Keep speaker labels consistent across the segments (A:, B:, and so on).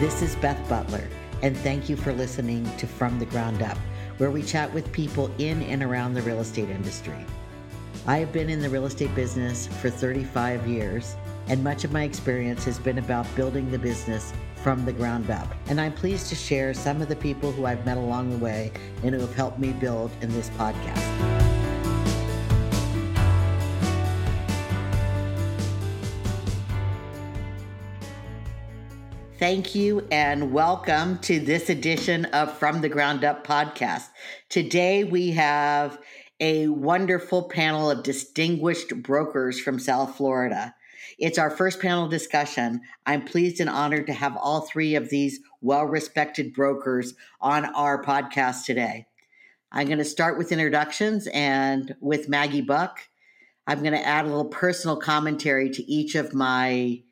A: This is Beth Butler, and thank you for listening to From the Ground Up, where we chat with people in and around the real estate industry. I have been in the real estate business for 35 years, and much of my experience has been about building the business from the ground up. And I'm pleased to share some of the people who I've met along the way and who have helped me build in this podcast. Thank you and welcome to this edition of From the Ground Up podcast. Today we have a wonderful panel of distinguished brokers from South Florida. It's our first panel discussion. I'm pleased and honored to have all three of these well respected brokers on our podcast today. I'm going to start with introductions and with Maggie Buck. I'm going to add a little personal commentary to each of my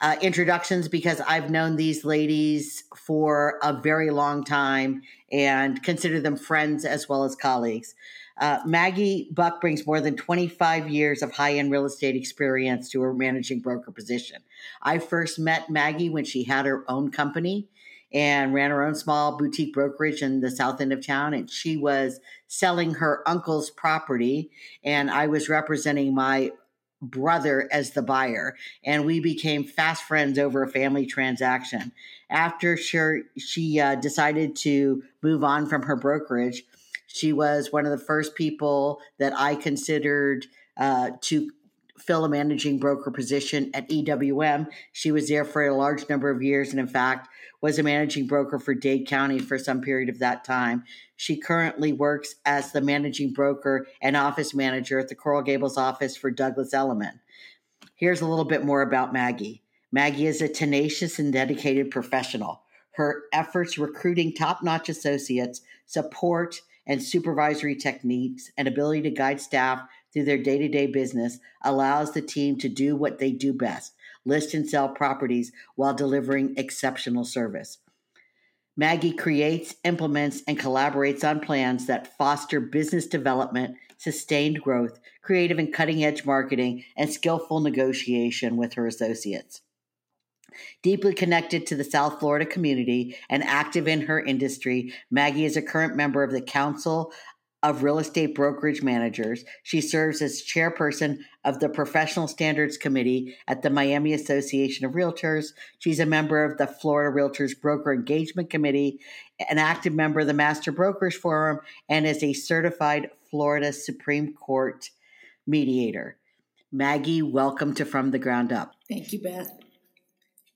A: uh, introductions because I've known these ladies for a very long time and consider them friends as well as colleagues. Uh, Maggie Buck brings more than 25 years of high end real estate experience to her managing broker position. I first met Maggie when she had her own company and ran her own small boutique brokerage in the south end of town. And she was selling her uncle's property, and I was representing my brother as the buyer, and we became fast friends over a family transaction. After she, she uh, decided to move on from her brokerage, she was one of the first people that I considered uh, to fill a managing broker position at EWM. She was there for a large number of years, and in fact, was a managing broker for Dade County for some period of that time. She currently works as the managing broker and office manager at the Coral Gables office for Douglas Elliman. Here's a little bit more about Maggie. Maggie is a tenacious and dedicated professional. Her efforts recruiting top notch associates, support, and supervisory techniques, and ability to guide staff through their day to day business allows the team to do what they do best list and sell properties while delivering exceptional service. Maggie creates, implements, and collaborates on plans that foster business development, sustained growth, creative and cutting edge marketing, and skillful negotiation with her associates. Deeply connected to the South Florida community and active in her industry, Maggie is a current member of the Council of Real Estate Brokerage Managers. She serves as chairperson of the Professional Standards Committee at the Miami Association of Realtors. She's a member of the Florida Realtors Broker Engagement Committee, an active member of the Master Brokers Forum, and is a certified Florida Supreme Court mediator. Maggie, welcome to From the Ground Up.
B: Thank you, Beth.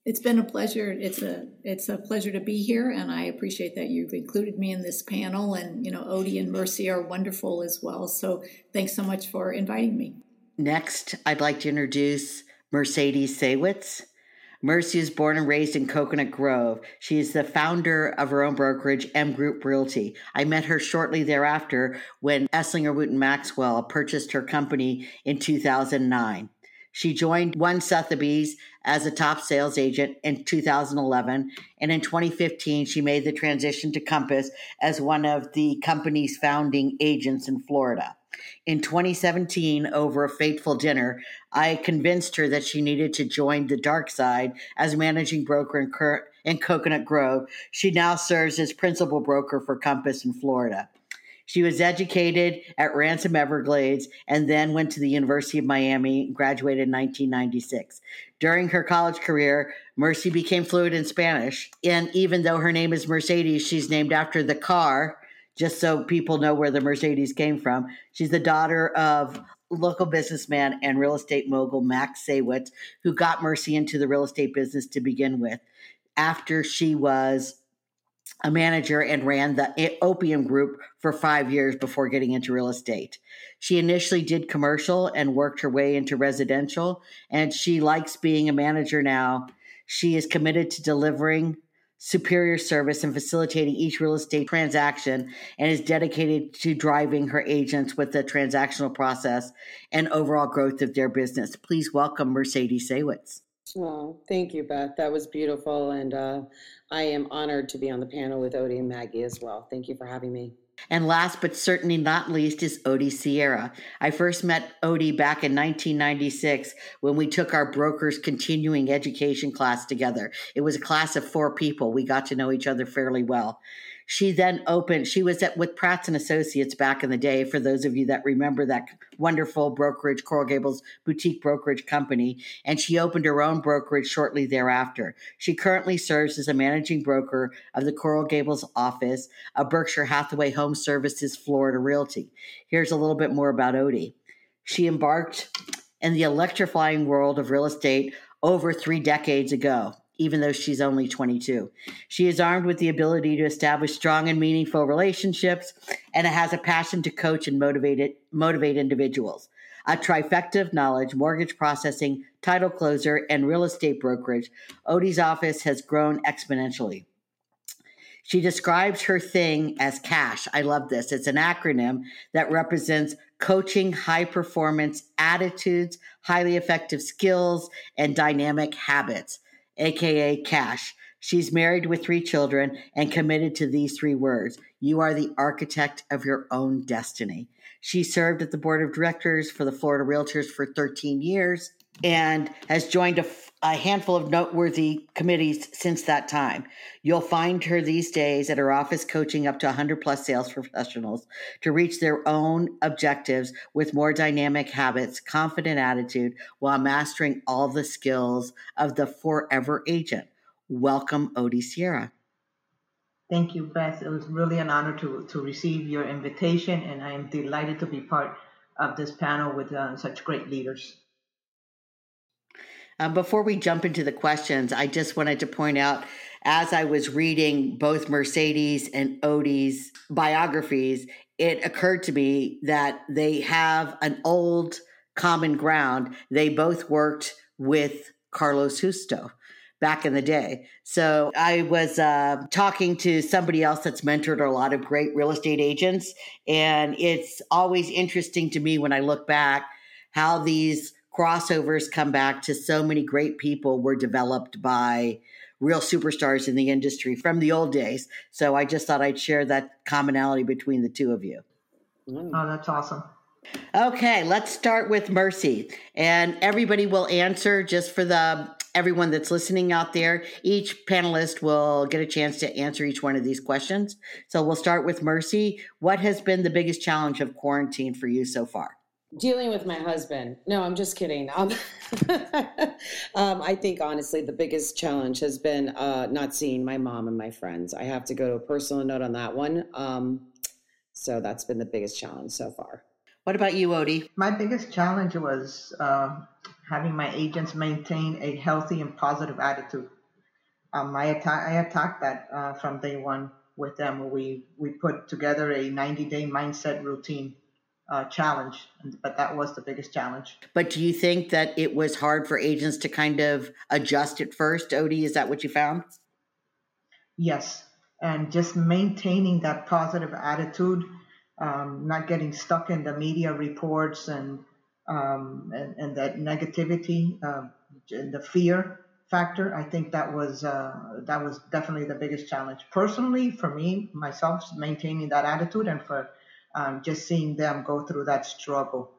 B: It's been a pleasure. It's a it's a pleasure to be here, and I appreciate that you've included me in this panel. And you know, Odie and Mercy are wonderful as well. So thanks so much for inviting me.
A: Next, I'd like to introduce Mercedes Saywitz. Mercy is born and raised in Coconut Grove. She is the founder of her own brokerage, M Group Realty. I met her shortly thereafter when Esslinger Wooten Maxwell purchased her company in 2009. She joined One Sotheby's as a top sales agent in 2011. And in 2015, she made the transition to Compass as one of the company's founding agents in Florida. In 2017, over a fateful dinner, I convinced her that she needed to join the dark side as managing broker in, Coconut Grove. She now serves as principal broker for Compass in Florida. She was educated at Ransom Everglades and then went to the University of Miami, graduated in 1996. During her college career, Mercy became fluent in Spanish. And even though her name is Mercedes, she's named after the car, just so people know where the Mercedes came from. She's the daughter of local businessman and real estate mogul Max Saywitz, who got Mercy into the real estate business to begin with after she was a manager and ran the opium group for five years before getting into real estate. She initially did commercial and worked her way into residential, and she likes being a manager now. She is committed to delivering superior service and facilitating each real estate transaction and is dedicated to driving her agents with the transactional process and overall growth of their business. Please welcome Mercedes Saywitz.
C: Oh, thank you, Beth. That was beautiful. And uh, I am honored to be on the panel with Odie and Maggie as well. Thank you for having me.
A: And last but certainly not least is Odie Sierra. I first met Odie back in 1996 when we took our broker's continuing education class together. It was a class of four people. We got to know each other fairly well. She then opened, she was at with Pratts and Associates back in the day, for those of you that remember that wonderful brokerage, Coral Gables boutique brokerage company, and she opened her own brokerage shortly thereafter. She currently serves as a managing broker of the Coral Gables office of Berkshire Hathaway Home Services Florida Realty. Here's a little bit more about Odie. She embarked in the electrifying world of real estate over three decades ago even though she's only 22. She is armed with the ability to establish strong and meaningful relationships and has a passion to coach and motivate, motivate individuals. A trifecta of knowledge, mortgage processing, title closer, and real estate brokerage, Odie's office has grown exponentially. She describes her thing as CASH. I love this. It's an acronym that represents coaching high performance attitudes, highly effective skills, and dynamic habits aka Cash. She's married with three children and committed to these three words You are the architect of your own destiny. She served at the board of directors for the Florida Realtors for 13 years and has joined a, a, handful of noteworthy committees since that time. You'll find her these days at her office coaching up to 100 plus sales professionals to reach their own objectives with more dynamic habits, confident attitude, while mastering all the skills of the forever agent. Welcome, Odie Sierra.
D: Thank you, Beth. It was really an honor to, to receive your invitation, and I am delighted to be part of this panel with uh, such great leaders.
A: Um, before we jump into the questions, I just wanted to point out as I was reading both Mercedes and Odie's biographies, it occurred to me that they have an old common ground. They both worked with Carlos Justo back in the day. So I was uh, talking to somebody else that's mentored a lot of great real estate agents. And it's always interesting to me when I look back how these crossovers come back to so many great people were developed by real superstars in the industry from the old days. So I just thought I'd share that commonality between the two of you.
D: Mm. Oh, that's awesome.
A: Okay, let's start with Mercy. And everybody will answer just for the everyone that's listening out there. Each panelist will get a chance to answer each one of these questions. So we'll start with Mercy. What has been the biggest challenge of quarantine for you so far?
C: Dealing with my husband. No, I'm just kidding. Um, um, I think honestly, the biggest challenge has been uh, not seeing my mom and my friends. I have to go to a personal note on that one. Um, so that's been the biggest challenge so far.
A: What about you, Odie?
D: My biggest challenge was uh, having my agents maintain a healthy and positive attitude. Um, I, atta- I attacked that uh, from day one with them. We we put together a 90 day mindset routine uh, challenge, but that was the biggest challenge.
A: But do you think that it was hard for agents to kind of adjust at first, Odie? Is that what you found?
D: Yes, and just maintaining that positive attitude, um, not getting stuck in the media reports and um, and, and, that negativity uh, and the fear factor. I think that was uh, that was definitely the biggest challenge. Personally, for me myself, maintaining that attitude, and for um, just seeing them go through that struggle.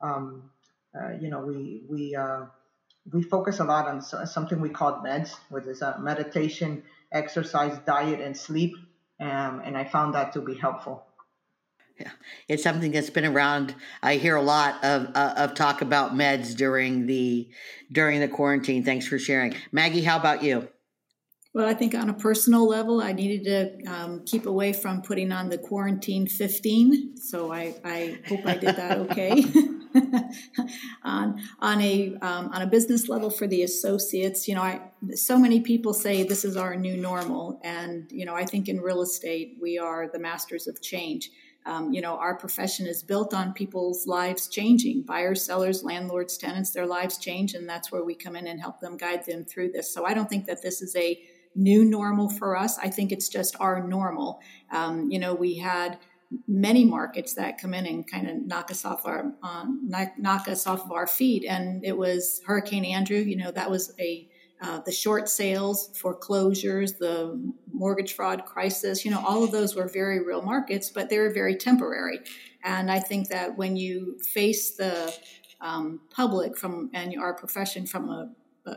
D: Um, uh, you know, we we uh, we focus a lot on something we call meds, which is a meditation, exercise, diet, and sleep, um, and I found that to be helpful.
A: Yeah, it's something that's been around. I hear a lot of uh, of talk about meds during the during the quarantine. Thanks for sharing, Maggie. How about you?
B: Well, I think on a personal level, I needed to um, keep away from putting on the quarantine 15. So I, I hope I did that okay. on on a um, on a business level for the associates, you know, I so many people say this is our new normal, and you know, I think in real estate we are the masters of change. Um, you know, our profession is built on people's lives changing. Buyers, sellers, landlords, tenants, their lives change, and that's where we come in and help them guide them through this. So I don't think that this is a new normal for us. I think it's just our normal. Um, you know, we had many markets that come in and kind of knock us off our um, knock, us off of our feet, and it was Hurricane Andrew. You know, that was a uh, the short sales, foreclosures, the mortgage fraud crisis. You know, all of those were very real markets, but they were very temporary. And I think that when you face the um, public from and our profession from a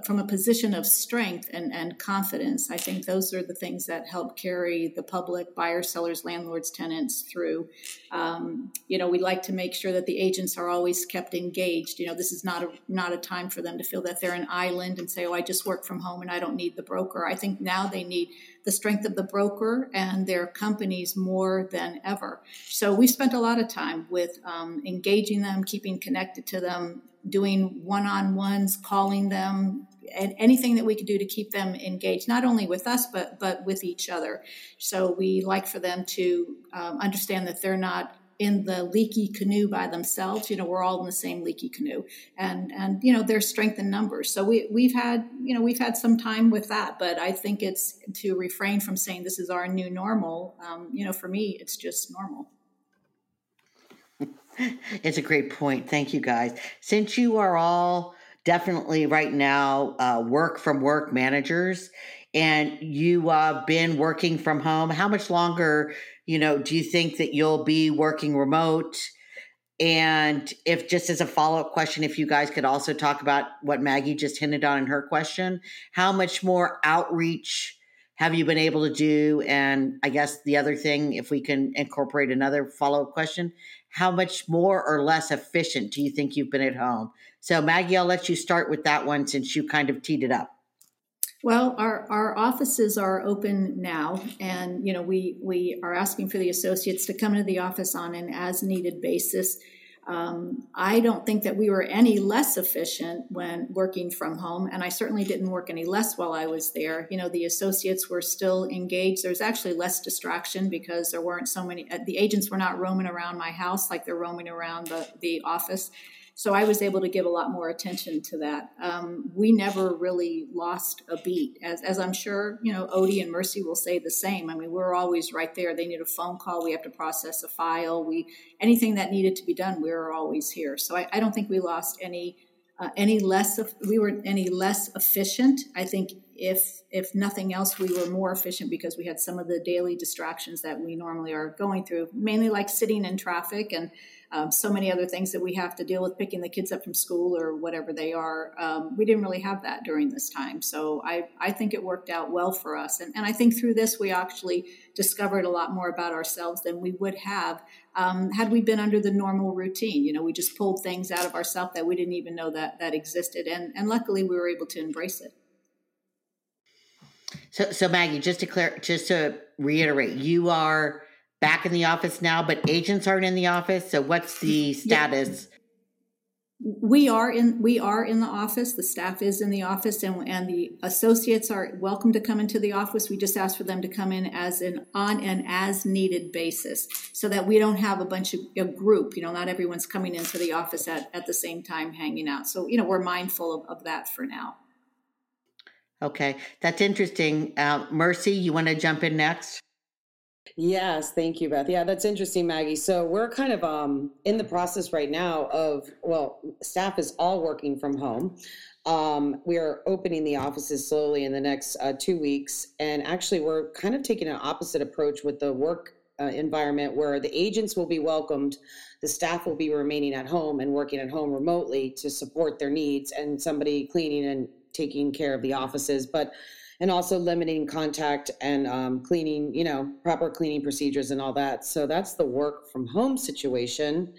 B: from a position of strength and, and confidence, I think those are the things that help carry the public, buyers, sellers, landlords, tenants through. Um, you know, we like to make sure that the agents are always kept engaged. You know, this is not a not a time for them to feel that they're an island and say, "Oh, I just work from home and I don't need the broker." I think now they need the strength of the broker and their companies more than ever. So we spent a lot of time with um, engaging them, keeping connected to them, doing one-on-ones, calling them, and anything that we could do to keep them engaged, not only with us but but with each other. So we like for them to um, understand that they're not in the leaky canoe by themselves. You know, we're all in the same leaky canoe, and and you know there's strength in numbers. So we we've had you know we've had some time with that, but I think it's to refrain from saying this is our new normal. Um, you know, for me, it's just normal.
A: It's a great point. Thank you, guys. Since you are all definitely right now uh, work from work managers and you have uh, been working from home, how much longer, you know, do you think that you'll be working remote? And if just as a follow up question, if you guys could also talk about what Maggie just hinted on in her question, how much more outreach have you been able to do? And I guess the other thing, if we can incorporate another follow up question, how much more or less efficient do you think you've been at home? So, Maggie, I'll let you start with that one since you kind of teed it up.
B: Well, our, our offices are open now, and you know we we are asking for the associates to come into the office on an as needed basis. Um, I don't think that we were any less efficient when working from home, and I certainly didn't work any less while I was there. You know, the associates were still engaged. There was actually less distraction because there weren't so many. Uh, the agents were not roaming around my house like they're roaming around the the office. So I was able to give a lot more attention to that. Um, we never really lost a beat, as, as I'm sure you know. Odie and Mercy will say the same. I mean, we're always right there. They need a phone call. We have to process a file. We anything that needed to be done, we were always here. So I, I don't think we lost any uh, any less. We were any less efficient. I think if if nothing else, we were more efficient because we had some of the daily distractions that we normally are going through, mainly like sitting in traffic and um, so many other things that we have to deal with picking the kids up from school or whatever they are. Um, we didn't really have that during this time. So I, I think it worked out well for us. And, and I think through this, we actually discovered a lot more about ourselves than we would have um, had we been under the normal routine. You know, we just pulled things out of ourselves that we didn't even know that, that existed. And, and luckily, we were able to embrace it.
A: So, so Maggie, just to clear, just to reiterate, you are back in the office now, but agents aren't in the office. So what's the status?
B: We are in we are in the office. The staff is in the office, and and the associates are welcome to come into the office. We just ask for them to come in as an on an as needed basis, so that we don't have a bunch of a group. You know, not everyone's coming into the office at at the same time hanging out. So you know, we're mindful of, of that for now.
A: Okay, that's interesting. Uh, Mercy, you want to jump in next?
C: Yes, thank you, Beth. Yeah, that's interesting, Maggie. So we're kind of um, in the process right now of, well, staff is all working from home. Um, we are opening the offices slowly in the next uh, two weeks. And actually, we're kind of taking an opposite approach with the work uh, environment where the agents will be welcomed, the staff will be remaining at home and working at home remotely to support their needs, and somebody cleaning and taking care of the offices. But and also limiting contact and um, cleaning, you know, proper cleaning procedures and all that. So that's the work from home situation.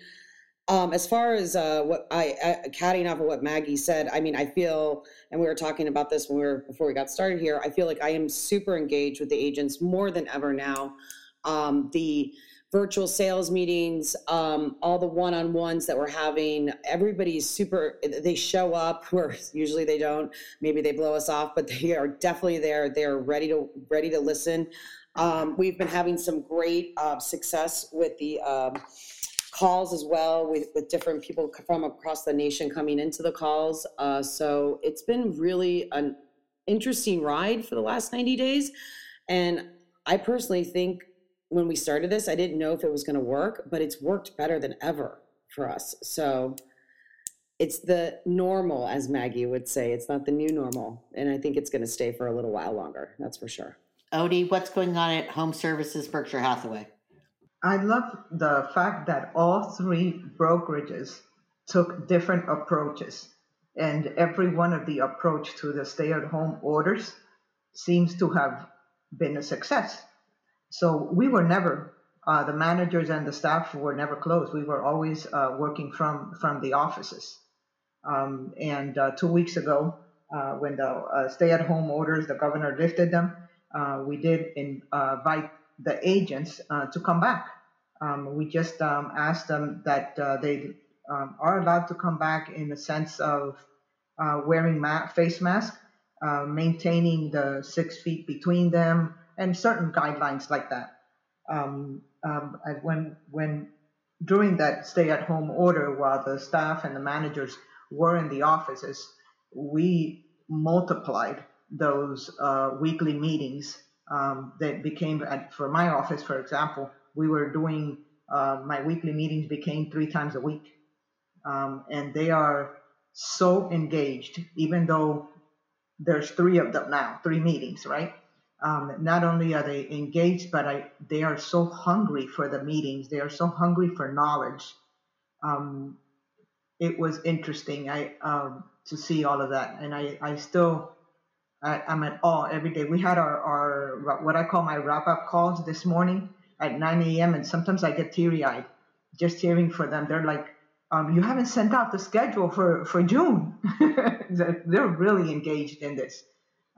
C: Um, as far as uh, what I, uh, catting off of what Maggie said, I mean, I feel, and we were talking about this when we were before we got started here. I feel like I am super engaged with the agents more than ever now. Um, the virtual sales meetings, um, all the one-on-ones that we're having. Everybody's super. They show up where usually they don't. Maybe they blow us off, but they are definitely there. They are ready to ready to listen. Um, we've been having some great uh, success with the. Um, calls as well with, with different people from across the nation coming into the calls. Uh, so it's been really an interesting ride for the last 90 days. And I personally think when we started this, I didn't know if it was going to work, but it's worked better than ever for us. So it's the normal, as Maggie would say. It's not the new normal. And I think it's going to stay for a little while longer. That's for sure.
A: Odie, what's going on at Home Services Berkshire Hathaway?
D: I love the fact that all three brokerages took different approaches, and every one of the approach to the stay-at-home orders seems to have been a success. So we were never uh, the managers and the staff were never closed. We were always uh, working from from the offices. Um, and uh, two weeks ago, uh, when the uh, stay-at-home orders, the governor lifted them, uh, we did invite the agents to come back. Um, we just um, asked them that they um, are allowed to come back in the sense of wearing ma- face mask, maintaining the six feet between them, and certain guidelines like that. Um, um, when when during that stay-at-home order, while the staff and the managers were in the offices, we multiplied those uh, weekly meetings. Um, that became for my office, for example, we were doing uh, my weekly meetings became three times a week, um, and they are so engaged. Even though there's three of them now, three meetings, right? Um, not only are they engaged, but I, they are so hungry for the meetings. They are so hungry for knowledge. Um, it was interesting I, um, to see all of that, and I, I still I, am at awe every day. We had our, our what I call my wrap up calls this morning at 9 a.m. and sometimes I get teary eyed just hearing for them. They're like, um, "You haven't sent out the schedule for for June." they're really engaged in this.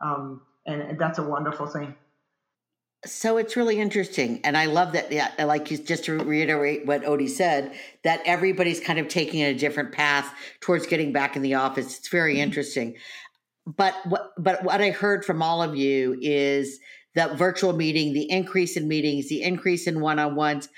D: Um, and that's a wonderful thing.
A: So it's really interesting, and I love that. Yeah, like you just to reiterate what Odie said, that everybody's kind of taking a different path towards getting back in the office. It's very mm-hmm. interesting. But what but what I heard from all of you is that virtual meeting, the increase in meetings, the increase in one on ones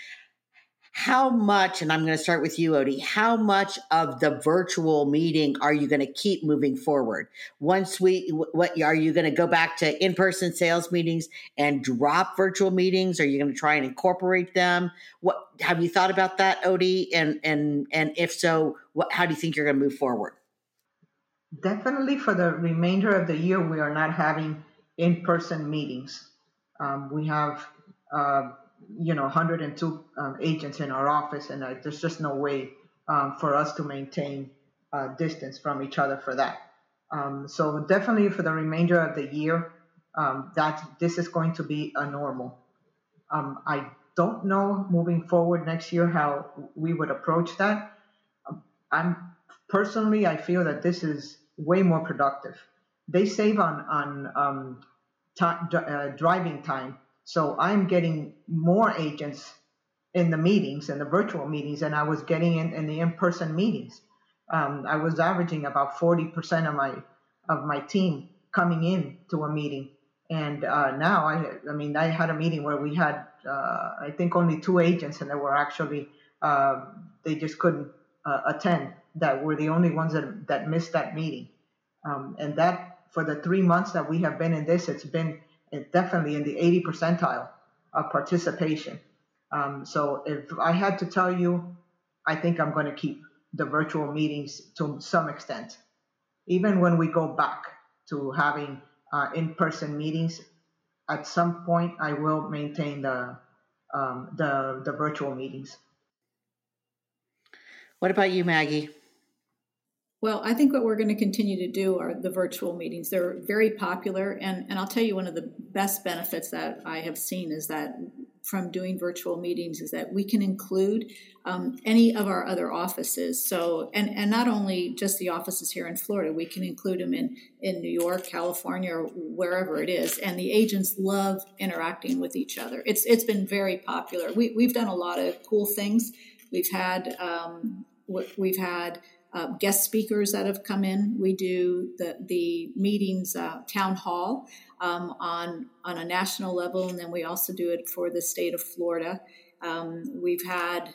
A: how much, and I'm going to start with you, Odie, how much of the virtual meeting are you going to keep moving forward? Once we, what are you going to go back to in person sales meetings and drop virtual meetings? Are you going to try and incorporate them? What have you thought about that, Odie? And, and, and if so, what, how do you think you're going to move forward?
D: Definitely for the remainder of the year, we are not having in person meetings. Um, we have, uh, you know 102 um, agents in our office, and uh, there's just no way um, for us to maintain uh, distance from each other for that. Um, so definitely for the remainder of the year, um, that this is going to be a normal. Um, I don't know moving forward next year how we would approach that. Um, I'm personally, I feel that this is way more productive. They save on on t- uh, driving time so I'm getting more agents in the meetings and the virtual meetings than I was getting in, in the in-person meetings. Um, I was averaging about 40% of my of my team coming in to a meeting, and uh, now I I mean I had a meeting where we had uh, I think only two agents, and they were actually uh, they just couldn't uh, attend. That were the only ones that that missed that meeting, um, and that for the three months that we have been in this, it's been definitely in the 80 percentile of participation. Um, so if I had to tell you, I think I'm going to keep the virtual meetings to some extent. Even when we go back to having uh, in-person meetings, at some point I will maintain the um, the the virtual meetings.
A: What about you, Maggie?
B: Well, I think what we're going to continue to do are the virtual meetings. They're very popular. And, and I'll tell you, one of the best benefits that I have seen is that from doing virtual meetings is that we can include um, any of our other offices. So, and, and not only just the offices here in Florida, we can include them in, in New York, California, or wherever it is. And the agents love interacting with each other. It's, it's been very popular. We, we've done a lot of cool things. We've had, um, we've had, uh, guest speakers that have come in. We do the the meetings uh, town hall um, on on a national level, and then we also do it for the state of Florida. Um, we've had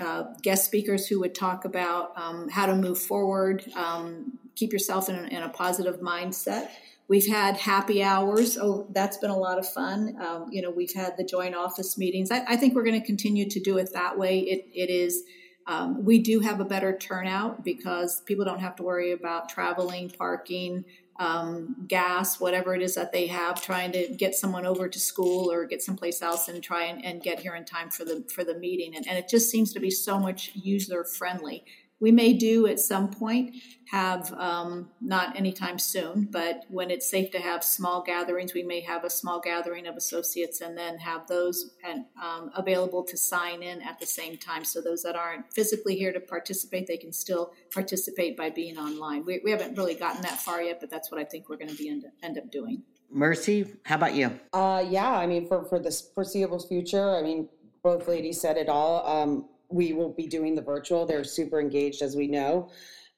B: uh, guest speakers who would talk about um, how to move forward, um, keep yourself in a, in a, positive mindset. We've had happy hours. Oh, that's been a lot of fun. Um, you know, we've had the joint office meetings. I, I think we're going to continue to do it that way. It, it is um, we do have a better turnout because people don't have to worry about traveling, parking, um, gas, whatever it is that they have, trying to get someone over to school or get someplace else and try and, and get here in time for the for the meeting. And, and it just seems to be so much user friendly. We may do at some point have, um, not anytime soon, but when it's safe to have small gatherings, we may have a small gathering of associates and then have those and, um, available to sign in at the same time. So those that aren't physically here to participate, they can still participate by being online. We, we haven't really gotten that far yet, but that's what I think we're going to be end, end up doing.
A: Mercy, how about you?
C: Uh, yeah, I mean, for, for the foreseeable future, I mean, both ladies said it all. Um, we will be doing the virtual. They're super engaged, as we know.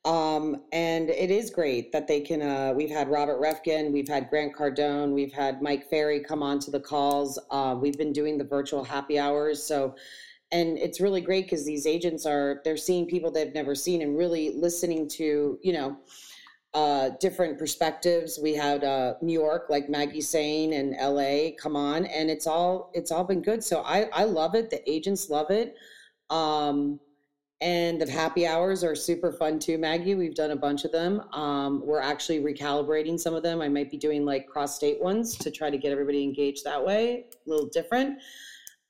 C: Um, and it is great that they can. Uh, we've had Robert Reffkin, we've had Grant Cardone, we've had Mike Ferry come on to the calls. Uh, we've been doing the virtual happy hours. So, and it's really great because these agents are they're seeing people they've never seen and really listening to you know uh, different perspectives. We had uh, New York, like Maggie saying, and LA come on, and it's all it's all been good. So I I love it. The agents love it. Um, and the happy hours are super fun too, Maggie. We've done a bunch of them. Um, we're actually recalibrating some of them. I might be doing like cross state ones to try to get everybody engaged that way, a little different.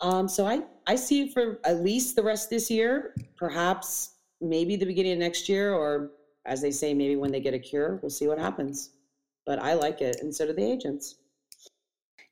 C: Um, so I, I see it for at least the rest of this year, perhaps maybe the beginning of next year, or as they say, maybe when they get a cure, we'll see what happens. But I like it, and so do the agents.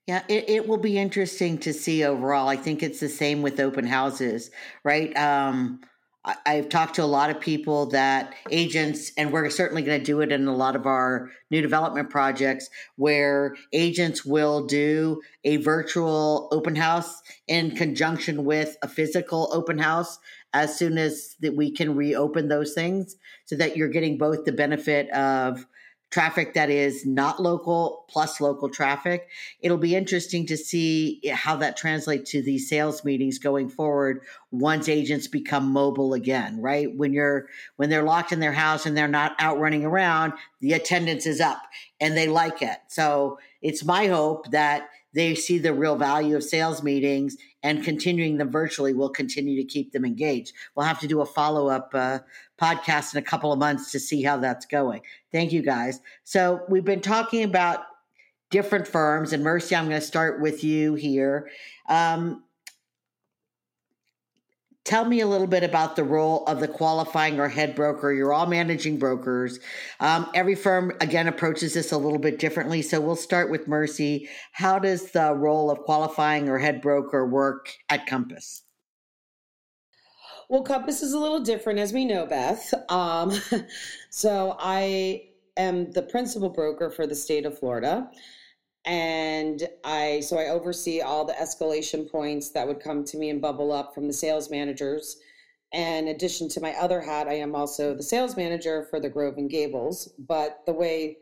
A: Yeah, it, it will be interesting to see overall. I think it's the same with open houses, right? Um, I've talked to a lot of people that agents, and we're certainly going to do it in a lot of our new development projects where agents will do a virtual open house in conjunction with a physical open house as soon as that we can reopen those things so that you're getting both the benefit of traffic that is not local plus local traffic. It'll be interesting to see how that translates to these sales meetings going forward once agents become mobile again, right? When you're when they're locked in their house and they're not out running around, the attendance is up and they like it. So, it's my hope that they see the real value of sales meetings and continuing them virtually will continue to keep them engaged. We'll have to do a follow up uh, podcast in a couple of months to see how that's going. Thank you guys. So we've been talking about different firms, and Mercy, I'm going to start with you here. Um, tell me a little bit about the role of the qualifying or head broker. You're all managing brokers. Um, every firm, again, approaches this a little bit differently. So we'll start with Mercy. How does the role of qualifying or head broker work at Compass?
C: Well, Compass is a little different, as we know, Beth. Um, so I am the principal broker for the state of Florida and I so I oversee all the escalation points that would come to me and bubble up from the sales managers. And in addition to my other hat, I am also the sales manager for the Grove and Gables. But the way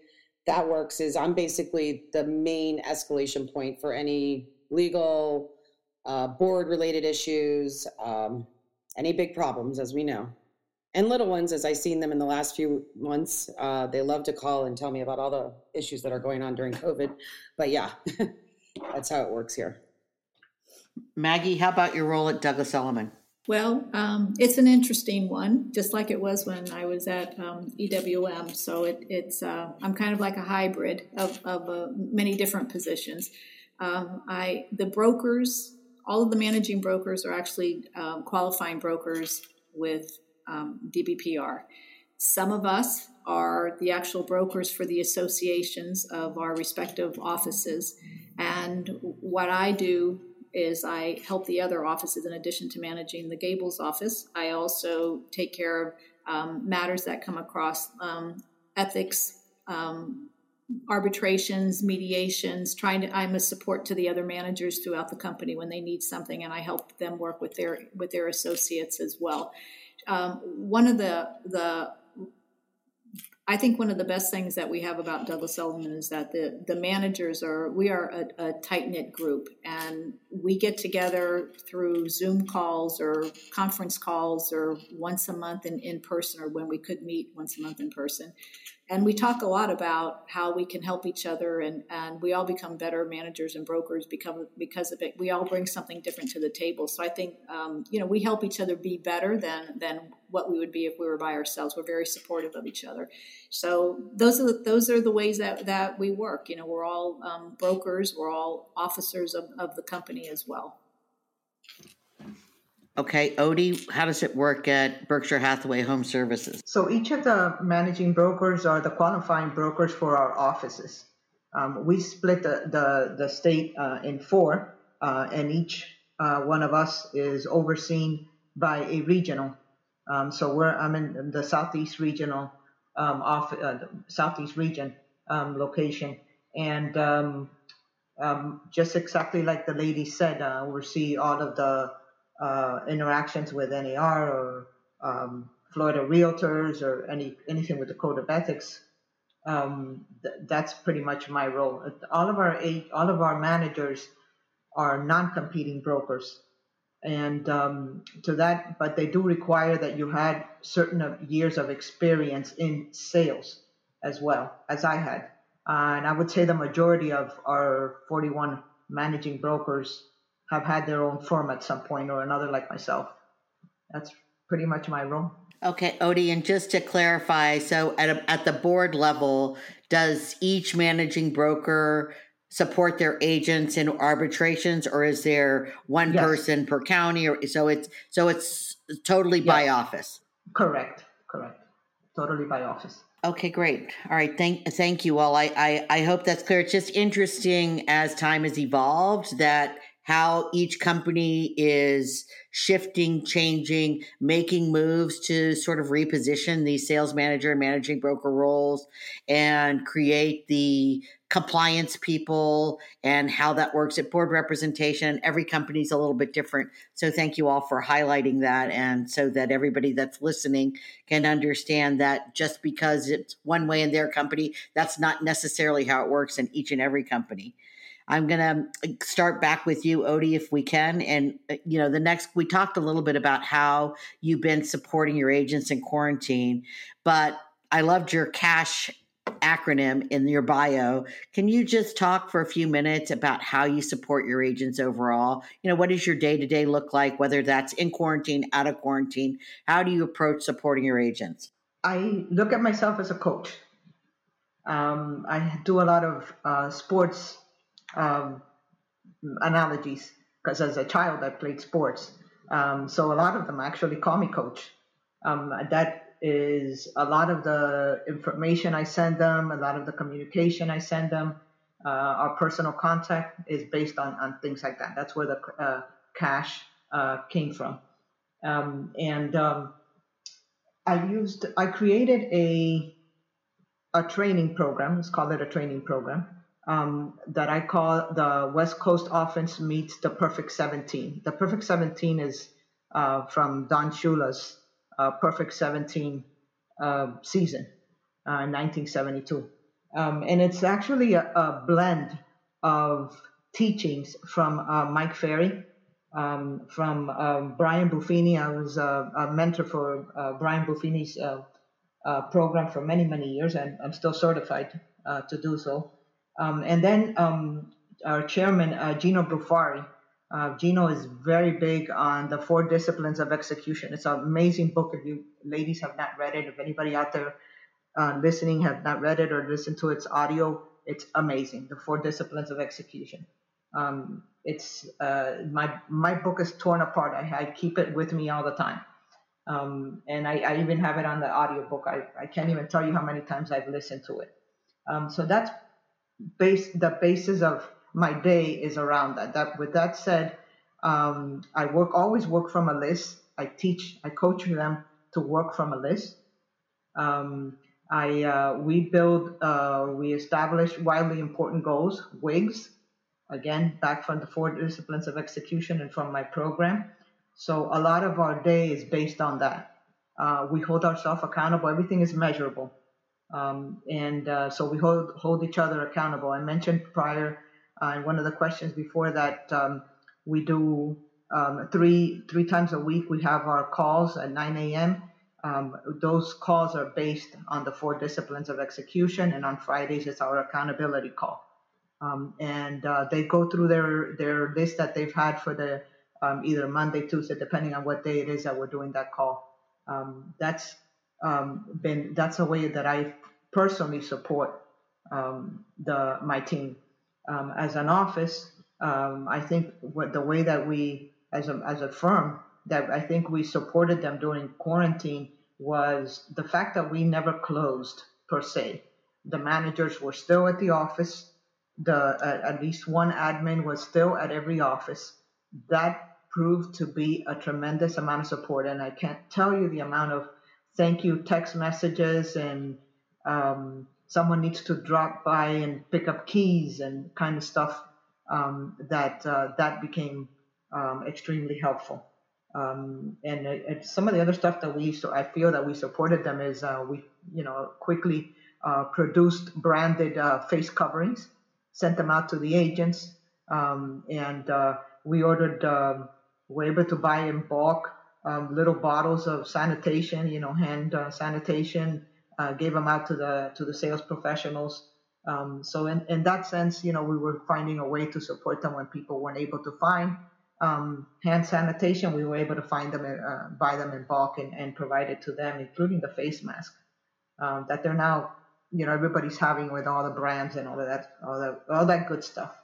C: that works is I'm basically the main escalation point for any legal, uh, board related issues, um, any big problems, as we know and little ones as i've seen them in the last few months uh, they love to call and tell me about all the issues that are going on during covid but yeah that's how it works here
A: maggie how about your role at douglas elliman
B: well, um, it's an interesting one, just like it was when I was at um, EWM. So it, it's uh, I'm kind of like a hybrid of, of uh, many different positions. Um, I the brokers, all of the managing brokers are actually um, qualifying brokers with um, DBPR. Some of us are the actual brokers for the associations of our respective offices. And what I do is I help the other offices in addition to managing the Gables office. I also take care of um, matters that come across um, ethics, um, arbitrations, mediations, trying to I'm a support to the other managers throughout the company when they need something and I help them work with their with their associates as well um, one of the the I think one of the best things that we have about Douglas Elliman is that the the managers are we are a, a tight knit group, and we get together through Zoom calls or conference calls or once a month in, in person, or when we could meet once a month in person, and we talk a lot about how we can help each other and, and we all become better managers and brokers because, because of it. We all bring something different to the table. So i think um, you know we help each other be better than than what we would be if we were by ourselves. We're very supportive of each other. So those are the, those are the ways that, that we work. You know, we're all um, brokers, we're all officers of, of the company as well.
A: Okay, Odie, how does it work at Berkshire Hathaway Home Services?
D: So each of the managing brokers are the qualifying brokers for our offices. Um, we split the, the, the state uh, in four, uh, and each uh, one of us is overseen by a regional. Um, so we're I'm in the southeast regional um, off uh, southeast region um, location, and um, um, just exactly like the lady said, uh, we see all of the uh, interactions with NAR or um, Florida Realtors or any anything with the code of ethics. Th- that's pretty much my role. All of our eight, all of our managers are non-competing brokers, and um, to that, but they do require that you had certain years of experience in sales as well as I had. Uh, and I would say the majority of our 41 managing brokers have had their own firm at some point or another, like myself. That's pretty much my role.
A: Okay, Odie, and just to clarify, so at a, at the board level, does each managing broker support their agents in arbitrations, or is there one yes. person per county, or so it's so it's totally yes. by office?
D: Correct, correct, totally by office.
A: Okay, great. All right, thank thank you all. I, I I hope that's clear. It's just interesting as time has evolved that how each company is shifting, changing, making moves to sort of reposition these sales manager and managing broker roles and create the compliance people and how that works at board representation. Every company is a little bit different. So thank you all for highlighting that and so that everybody that's listening can understand that just because it's one way in their company, that's not necessarily how it works in each and every company. I'm going to start back with you, Odie, if we can. And, uh, you know, the next, we talked a little bit about how you've been supporting your agents in quarantine, but I loved your cash acronym in your bio. Can you just talk for a few minutes about how you support your agents overall? You know, what does your day to day look like, whether that's in quarantine, out of quarantine? How do you approach supporting your agents?
D: I look at myself as a coach. Um, I do a lot of uh, sports um, analogies because as a child I played sports. Um, so a lot of them actually call me coach. Um, that is a lot of the information I send them, a lot of the communication I send them, uh, our personal contact is based on, on things like that. That's where the uh, cash uh, came from. Um, and um, I used, I created a a training program. Let's call it a training program um, that I call the West Coast offense meets the perfect 17. The perfect 17 is uh, from Don Shula's uh, perfect 17 uh, season, 1972. Uh, um, and it's actually a, a, blend of teachings from uh, Mike Ferry, um, from um, Brian Buffini. I was a, a mentor for uh, Brian Buffini's program for many, many years, and I'm still certified to do so. Um, and then um, our chairman, uh, Gino Blefari. Uh, Gino is very big on the four disciplines of execution. It's an amazing book. If you ladies have not read it, if anybody out there uh, listening have not read it or listened to its audio, it's amazing. The four disciplines of execution. Um, it's uh, my my book is torn apart. I, I, keep it with me all the time, um, and I, I, even have it on the audio book. I, I can't even tell you how many times I've listened to it. Um, so that's base the basis of my day is around that. That with that said, um, I work always work from a list. I teach, I coach them to work from a list. Um, I uh, we build, uh, we establish wildly important goals, WIGs. Again, back from the four disciplines of execution and from my program. So a lot of our day is based on that. Uh, we hold ourselves accountable. Everything is measurable. Um, and uh, so we hold, hold each other accountable. I mentioned prior uh, in one of the questions before that um, we do um, three three times a week. We have our calls at 9 a.m. Um, those calls are based on the four disciplines of execution, and on Fridays it's our accountability call. Um, and uh, they go through their their list that they've had for the um, either Monday, Tuesday, depending on what day it is that we're doing that call. That's um, been that's a way that I personally support um, the my team. Um, as an office, um, I think what the way that we as a as a firm that I think we supported them during quarantine was the fact that we never closed per se. The managers were still at the office. The uh, at least one admin was still at every office. That proved to be a tremendous amount of support, and I can't tell you the amount of thank you text messages and um, someone needs to drop by and pick up keys and kind of stuff um, that uh, that became um, extremely helpful. Um, and it, some of the other stuff that we so I feel that we supported them is uh, we you know quickly uh, produced branded uh, face coverings, sent them out to the agents, um, and uh, we ordered um, we're able to buy in bulk um, little bottles of sanitation, you know, hand uh, sanitation. Uh, gave them out to the to the sales professionals. Um, so in, in that sense, you know, we were finding a way to support them when people weren't able to find um, hand sanitation. We were able to find them, uh, buy them in bulk, and, and provide it to them, including the face mask um, that they're now, you know, everybody's having with all the brands and all of that, all that, all that good stuff.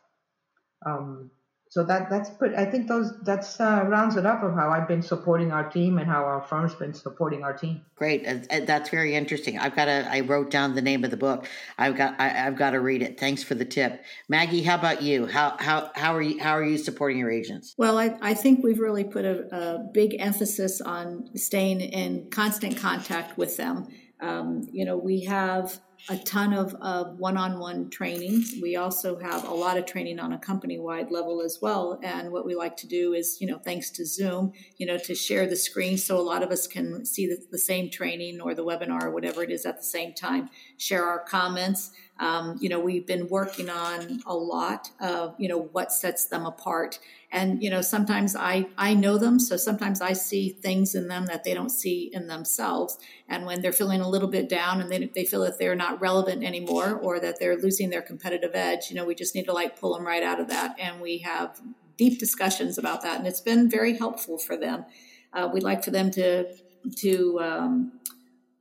D: Um, so that that's pretty, I think those that's uh, rounds it up of how I've been supporting our team and how our firm's been supporting our team.
A: Great, that's very interesting. I've got to. I wrote down the name of the book. I've got. I, have got to read it. Thanks for the tip, Maggie. How about you? How how how are you how are you supporting your agents?
B: Well, I, I think we've really put a, a big emphasis on staying in constant contact with them. Um, you know, we have a ton of, of one-on-one trainings. We also have a lot of training on a company-wide level as well. And what we like to do is, you know, thanks to Zoom, you know, to share the screen so a lot of us can see the, the same training or the webinar or whatever it is at the same time, share our comments. Um, you know, we've been working on a lot of, you know, what sets them apart. And, you know, sometimes I, I know them. So sometimes I see things in them that they don't see in themselves. And when they're feeling a little bit down and they, they feel that they're not relevant anymore or that they're losing their competitive edge, you know, we just need to like pull them right out of that. And we have deep discussions about that. And it's been very helpful for them. Uh, we'd like for them to, to, um,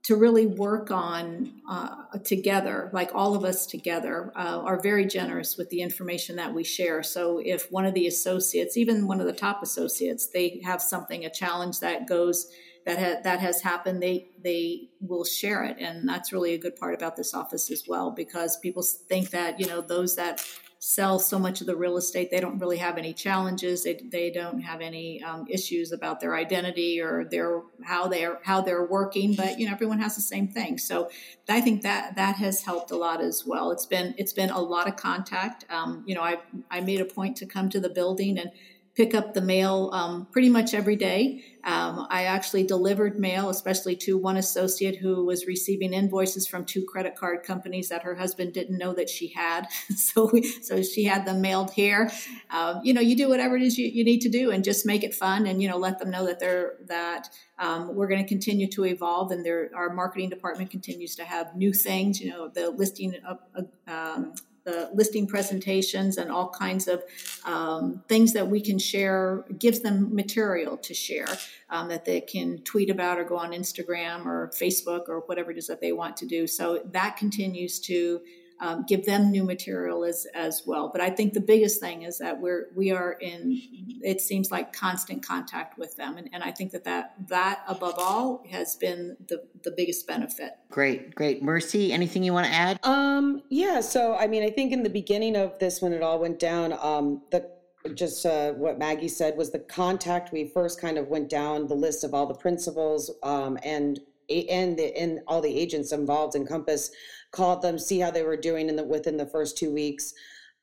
B: to really work on uh, together, like all of us together, uh, are very generous with the information that we share. So if one of the associates, even one of the top associates, they have something, a challenge that goes that ha- that has happened, they they will share it, and that's really a good part about this office as well, because people think that you know those that sell so much of the real estate. They don't really have any challenges. They, they don't have any um, issues about their identity or their how they're how they're working. But you know, everyone has the same thing. So I think that that has helped a lot as well. It's been it's been a lot of contact. Um, you know, I I made a point to come to the building and pick up the mail um, pretty much every day. Um, I actually delivered mail, especially to one associate who was receiving invoices from two credit card companies that her husband didn't know that she had. so, so she had them mailed here. Um, you know, you do whatever it is you, you, need to do, and just make it fun, and you know, let them know that they're that um, we're going to continue to evolve, and our marketing department continues to have new things. You know, the listing of. Um, the listing presentations and all kinds of um, things that we can share gives them material to share um, that they can tweet about or go on instagram or facebook or whatever it is that they want to do. So that continues to um, give them new material as as well. But I think the biggest thing is that we're we are in it seems like constant contact with them, and, and I think that, that that above all has been the the biggest benefit.
A: Great, great, Mercy. Anything you want to add?
C: Um, yeah. So I mean, I think in the beginning of this, when it all went down, um, the just uh, what Maggie said was the contact. We first kind of went down the list of all the principals um, and and the, and all the agents involved in Compass called them, see how they were doing in the within the first two weeks.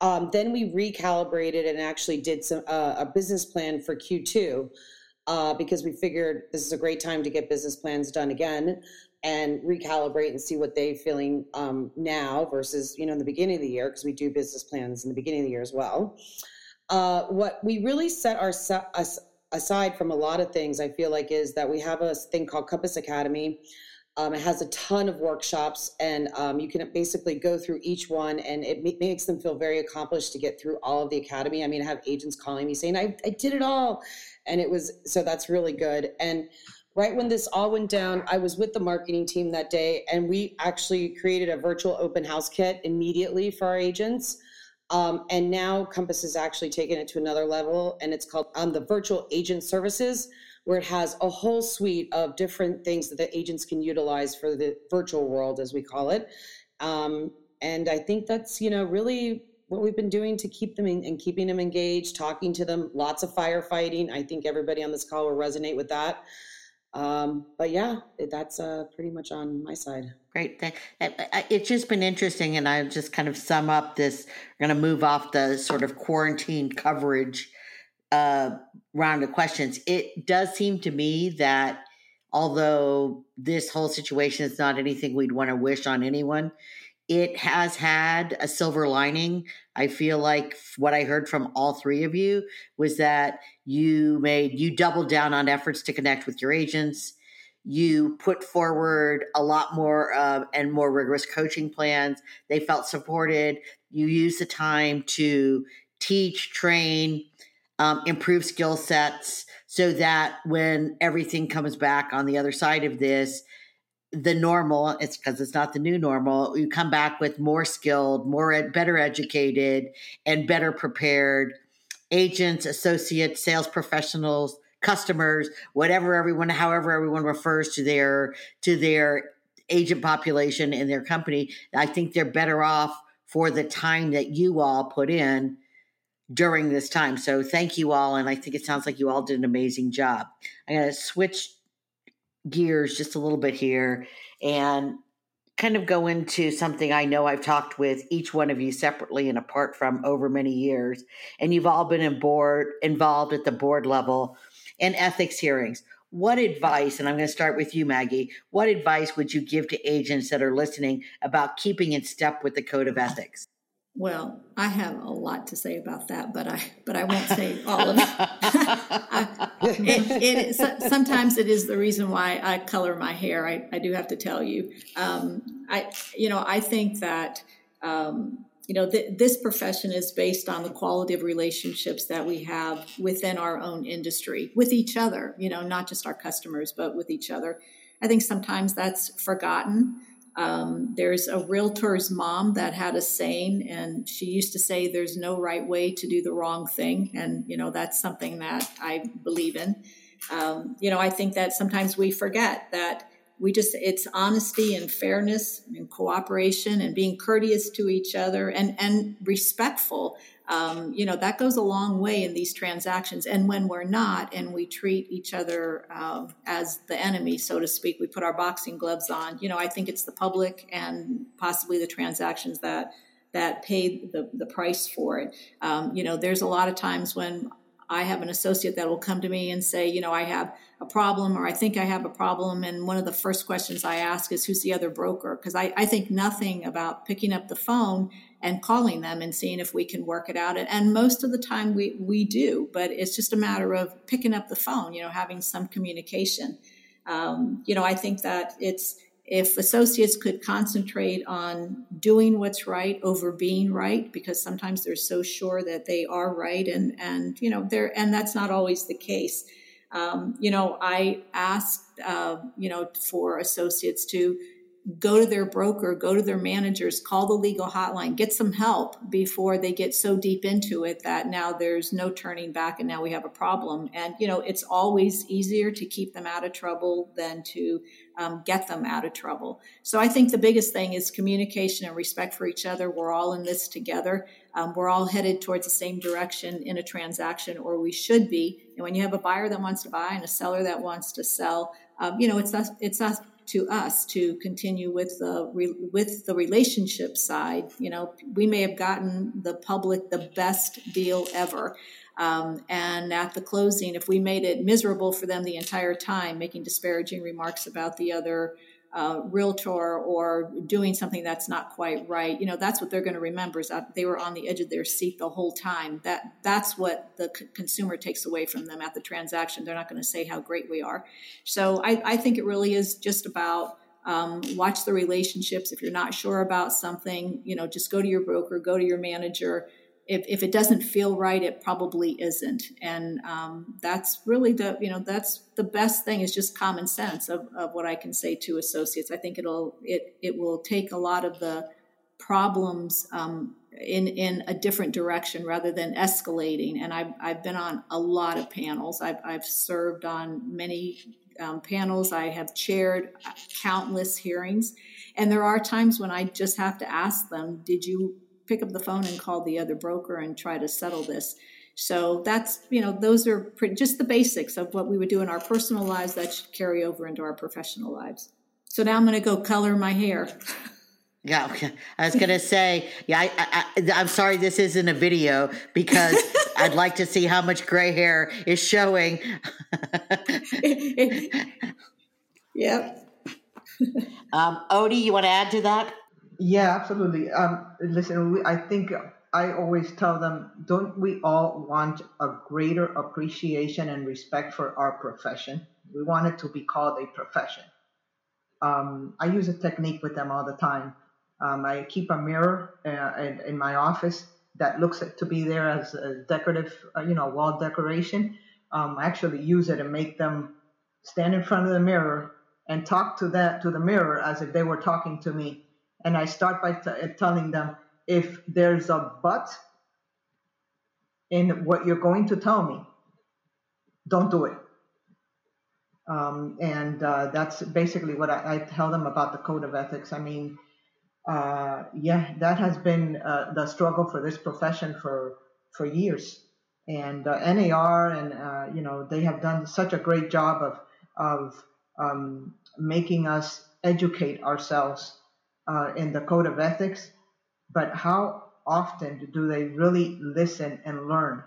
C: Um, then we recalibrated and actually did some uh, a business plan for Q2 uh, because we figured this is a great time to get business plans done again and recalibrate and see what they're feeling um, now versus you know in the beginning of the year because we do business plans in the beginning of the year as well. Uh, what we really set our aside from a lot of things, I feel like is that we have a thing called Compass Academy um, it has a ton of workshops, and um, you can basically go through each one, and it ma- makes them feel very accomplished to get through all of the academy. I mean, I have agents calling me saying, I, I did it all. And it was so that's really good. And right when this all went down, I was with the marketing team that day, and we actually created a virtual open house kit immediately for our agents. Um, and now Compass has actually taken it to another level, and it's called um, the Virtual Agent Services, where it has a whole suite of different things that the agents can utilize for the virtual world, as we call it. Um, and I think that's you know really what we've been doing to keep them in, and keeping them engaged, talking to them, lots of firefighting. I think everybody on this call will resonate with that. Um, but yeah, that's uh, pretty much on my side.
A: Great. It's just been interesting, and I'll just kind of sum up this. We're going to move off the sort of quarantine coverage uh, round of questions. It does seem to me that although this whole situation is not anything we'd want to wish on anyone, it has had a silver lining. I feel like what I heard from all three of you was that you made you doubled down on efforts to connect with your agents. You put forward a lot more uh, and more rigorous coaching plans. They felt supported. You used the time to teach, train, um, improve skill sets so that when everything comes back on the other side of this, the normal it's because it's not the new normal you come back with more skilled more ed, better educated and better prepared agents associates sales professionals customers whatever everyone however everyone refers to their to their agent population in their company i think they're better off for the time that you all put in during this time so thank you all and i think it sounds like you all did an amazing job i'm going to switch gears just a little bit here and kind of go into something I know I've talked with each one of you separately and apart from over many years, and you've all been in board involved at the board level in ethics hearings. What advice, and I'm going to start with you, Maggie, what advice would you give to agents that are listening about keeping in step with the code of ethics?
B: Well, I have a lot to say about that, but I but I won't say all of it. I, it, sometimes it is the reason why I color my hair. I, I do have to tell you. Um, I you know I think that um, you know th- this profession is based on the quality of relationships that we have within our own industry with each other. You know, not just our customers, but with each other. I think sometimes that's forgotten. Um, there's a realtor's mom that had a saying, and she used to say, There's no right way to do the wrong thing. And, you know, that's something that I believe in. Um, you know, I think that sometimes we forget that we just, it's honesty and fairness and cooperation and being courteous to each other and, and respectful um, you know that goes a long way in these transactions. And when we're not and we treat each other uh, as the enemy so to speak we put our boxing gloves on you know i think it's the public and possibly the transactions that that paid the, the price for it. Um, you know there's a lot of times when i have an associate that will come to me and say you know i have a problem or i think i have a problem. And one of the first questions i ask is who's the other broker? Because I, I think nothing about picking up the phone and calling them and seeing if we can work it out. And most of the time we, we do, but it's just a matter of picking up the phone, you know, having some communication. Um, you know, I think that it's, if associates could concentrate on doing what's right over being right, because sometimes they're so sure that they are right and, and, you know, they're, and that's not always the case. Um, you know, I asked, uh, you know, for associates to, go to their broker, go to their managers, call the legal hotline, get some help before they get so deep into it that now there's no turning back and now we have a problem. And, you know, it's always easier to keep them out of trouble than to um, get them out of trouble. So I think the biggest thing is communication and respect for each other. We're all in this together. Um, we're all headed towards the same direction in a transaction, or we should be. And when you have a buyer that wants to buy and a seller that wants to sell, um, you know, it's us, it's us to us to continue with the with the relationship side. You know, we may have gotten the public the best deal ever. Um, and at the closing, if we made it miserable for them the entire time, making disparaging remarks about the other uh, realtor or doing something that's not quite right, you know, that's what they're going to remember is that they were on the edge of their seat the whole time. That that's what the c- consumer takes away from them at the transaction. They're not going to say how great we are. So I, I think it really is just about um, watch the relationships. If you're not sure about something, you know, just go to your broker, go to your manager, if, if it doesn't feel right, it probably isn't. And um, that's really the, you know, that's the best thing is just common sense of, of what I can say to associates. I think it'll, it, it will take a lot of the problems um, in, in a different direction rather than escalating. And I've, I've been on a lot of panels. I've, I've served on many um, panels. I have chaired countless hearings. And there are times when I just have to ask them, did you pick up the phone and call the other broker and try to settle this. So that's, you know, those are pretty, just the basics of what we would do in our personal lives that should carry over into our professional lives. So now I'm going to go color my hair.
A: Yeah, I was gonna say, yeah, I, I, I'm sorry this isn't a video because I'd like to see how much gray hair is showing.
B: yep.
A: um, Odie, you want to add to that?
D: Yeah, absolutely. Um, listen, we, I think I always tell them, don't we all want a greater appreciation and respect for our profession? We want it to be called a profession. Um, I use a technique with them all the time. Um, I keep a mirror uh, in, in, my office that looks to be there as a decorative, uh, you know, wall decoration. Um, I actually use it and make them stand in front of the mirror and talk to that to the mirror as if they were talking to me and I start by t- telling them if there's a but in what you're going to tell me, don't do it. Um, and uh, that's basically what I, I, tell them about the code of ethics. I mean, uh, yeah, that has been uh, the struggle for this profession for for years. And uh, NAR and uh, you know they have done such a great job of of um, making us educate ourselves uh, in the code of ethics, but how often do they really listen and learn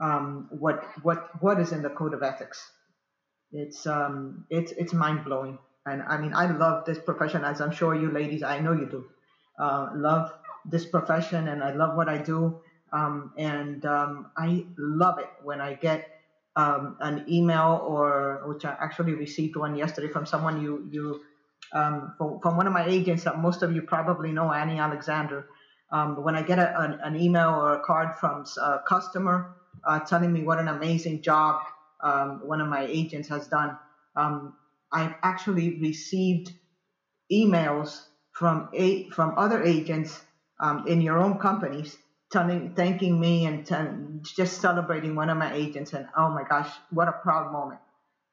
D: um, what what what is in the code of ethics? It's um, it's it's mind blowing, and I mean I love this profession, as I'm sure you ladies, I know you do, uh, love this profession, and I love what I do, um, and um, I love it when I get um, an email or which I actually received one yesterday from someone you you um, from, from, one of my agents that most of you probably know, Annie Alexander. Um, when I get a, an, an, email or a card from a customer uh, telling me what an amazing job um, one of my agents has done, um, I've actually received emails from a, from other agents um, in your own companies telling, thanking me and t- just celebrating one of my agents. And oh my gosh, what a proud moment.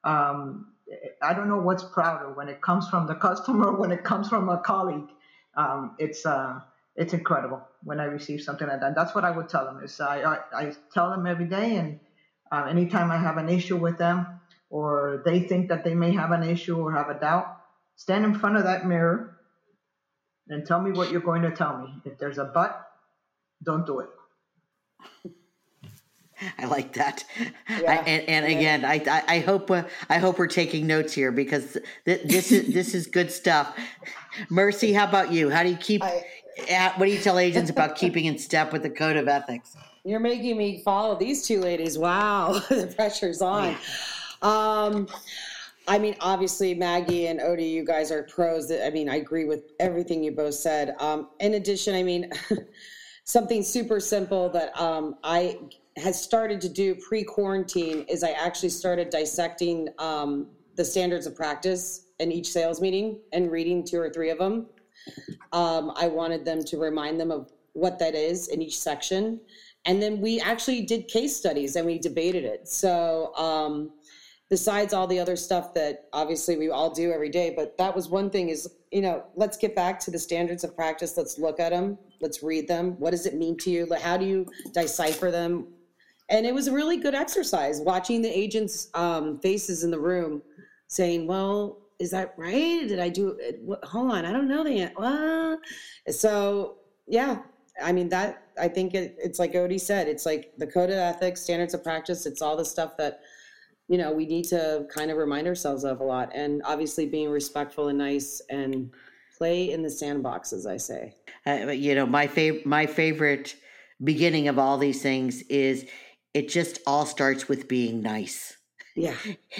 D: Um, I don't know what's prouder when it comes from the customer, when it comes from a colleague. Um, it's uh, it's incredible when I receive something like that. That's what I would tell them. Is I I, I tell them every day, and uh, anytime I have an issue with them, or they think that they may have an issue or have a doubt, stand in front of that mirror and tell me what you're going to tell me. If there's a but, don't do it.
A: I like that. Yeah. I, and, and again, I, I, hope uh, I hope we're taking notes here because th- this is this is good stuff. Mercy, how about you? How do you keep? I, what do you tell agents about keeping in step with the code of ethics?
C: You're making me follow these two ladies. Wow, the pressure's on. Um, I mean, obviously, Maggie and Odie, you guys are pros. I mean, I agree with everything you both said. Um, in addition, I mean, something super simple that um, I has started to do pre quarantine is I actually started dissecting um, the standards of practice in each sales meeting and reading two or three of them. Um, I wanted them to remind them of what that is in each section. And then we actually did case studies and we debated it. So, um, besides all the other stuff that obviously we all do every day, but that was one thing is, you know, let's get back to the standards of practice. Let's look at them. Let's read them. What does it mean to you? How do you decipher them? And it was a really good exercise watching the agents' um, faces in the room, saying, "Well, is that right? Did I do it? Hold on, I don't know the well." So yeah, I mean that I think it, it's like Odie said, it's like the code of ethics, standards of practice. It's all the stuff that you know we need to kind of remind ourselves of a lot, and obviously being respectful and nice and play in the sandbox, as I say.
A: Uh, you know, my favorite my favorite beginning of all these things is it just all starts with being nice.
C: Yeah.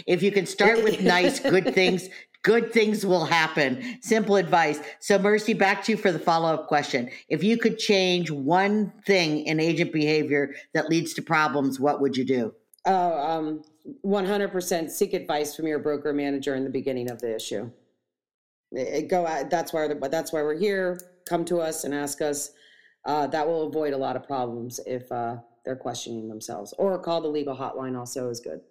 A: If you can start with nice, good things, good things will happen. Simple advice. So, Mercy, back to you for the follow up question. If you could change one thing in agent behavior that leads to problems, what would you do?
C: Oh, um, 100% seek advice from your broker manager in the beginning of the issue. It, go out, that's why that's why we're here. Come to us and ask us. Uh, that will avoid a lot of problems if uh, they're questioning themselves. Or call the legal hotline. Also is good.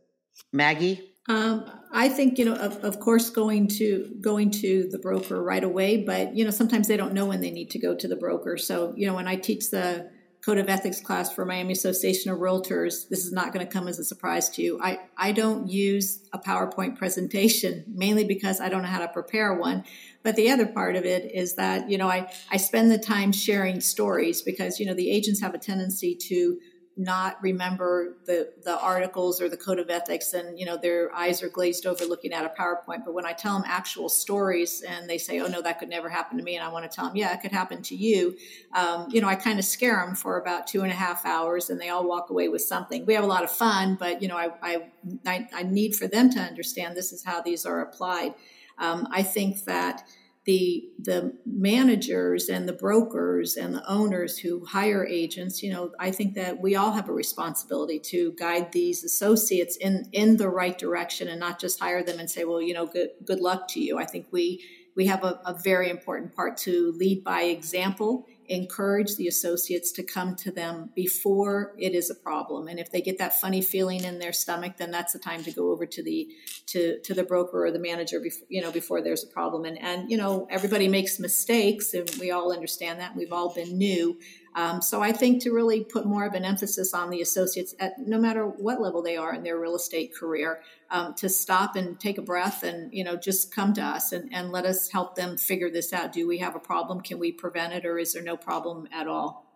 A: Maggie.
B: Um, I think you know, of, of course, going to going to the broker right away, but you know, sometimes they don't know when they need to go to the broker. So you know, when I teach the code of ethics class for Miami Association of Realtors, this is not going to come as a surprise to you. I I don't use a PowerPoint presentation mainly because I don't know how to prepare one. But the other part of it is that you know I I spend the time sharing stories because you know the agents have a tendency to not remember the the articles or the code of ethics and you know their eyes are glazed over looking at a powerpoint. But when i tell them actual stories and they say oh no that could never happen to me and i want to tell them yeah it could happen to you um, you know i kind of scare them for about two and a half hours and they all walk away with something. We have a lot of fun but you know i i, I, I need for them to understand this is how these are applied. Um, i think that the the managers and the brokers and the owners who hire agents you know i think that we all have a responsibility to guide these associates in in the right direction and not just hire them and say well you know good good luck to you. I think we we have a, a very important part to lead by example encourage the associates to come to them before it is a problem. And if they get that funny feeling in their stomach then that's the time to go over to the to to the broker or the manager before you know before there's a problem. And and you know everybody makes mistakes and we all understand that. We've all been new um, so I think to really put more of an emphasis on the associates at no matter what level they are in their real estate career, um, to stop and take a breath and you know just come to us and, and let us help them figure this out. Do we have a problem? Can we prevent it, or is there no problem at all?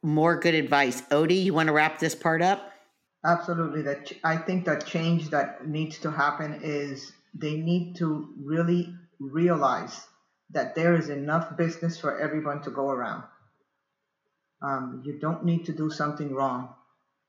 A: More good advice, Odie. You want to wrap this part up?
D: Absolutely. That I think that change that needs to happen is they need to really realize that there is enough business for everyone to go around um, you don't need to do something wrong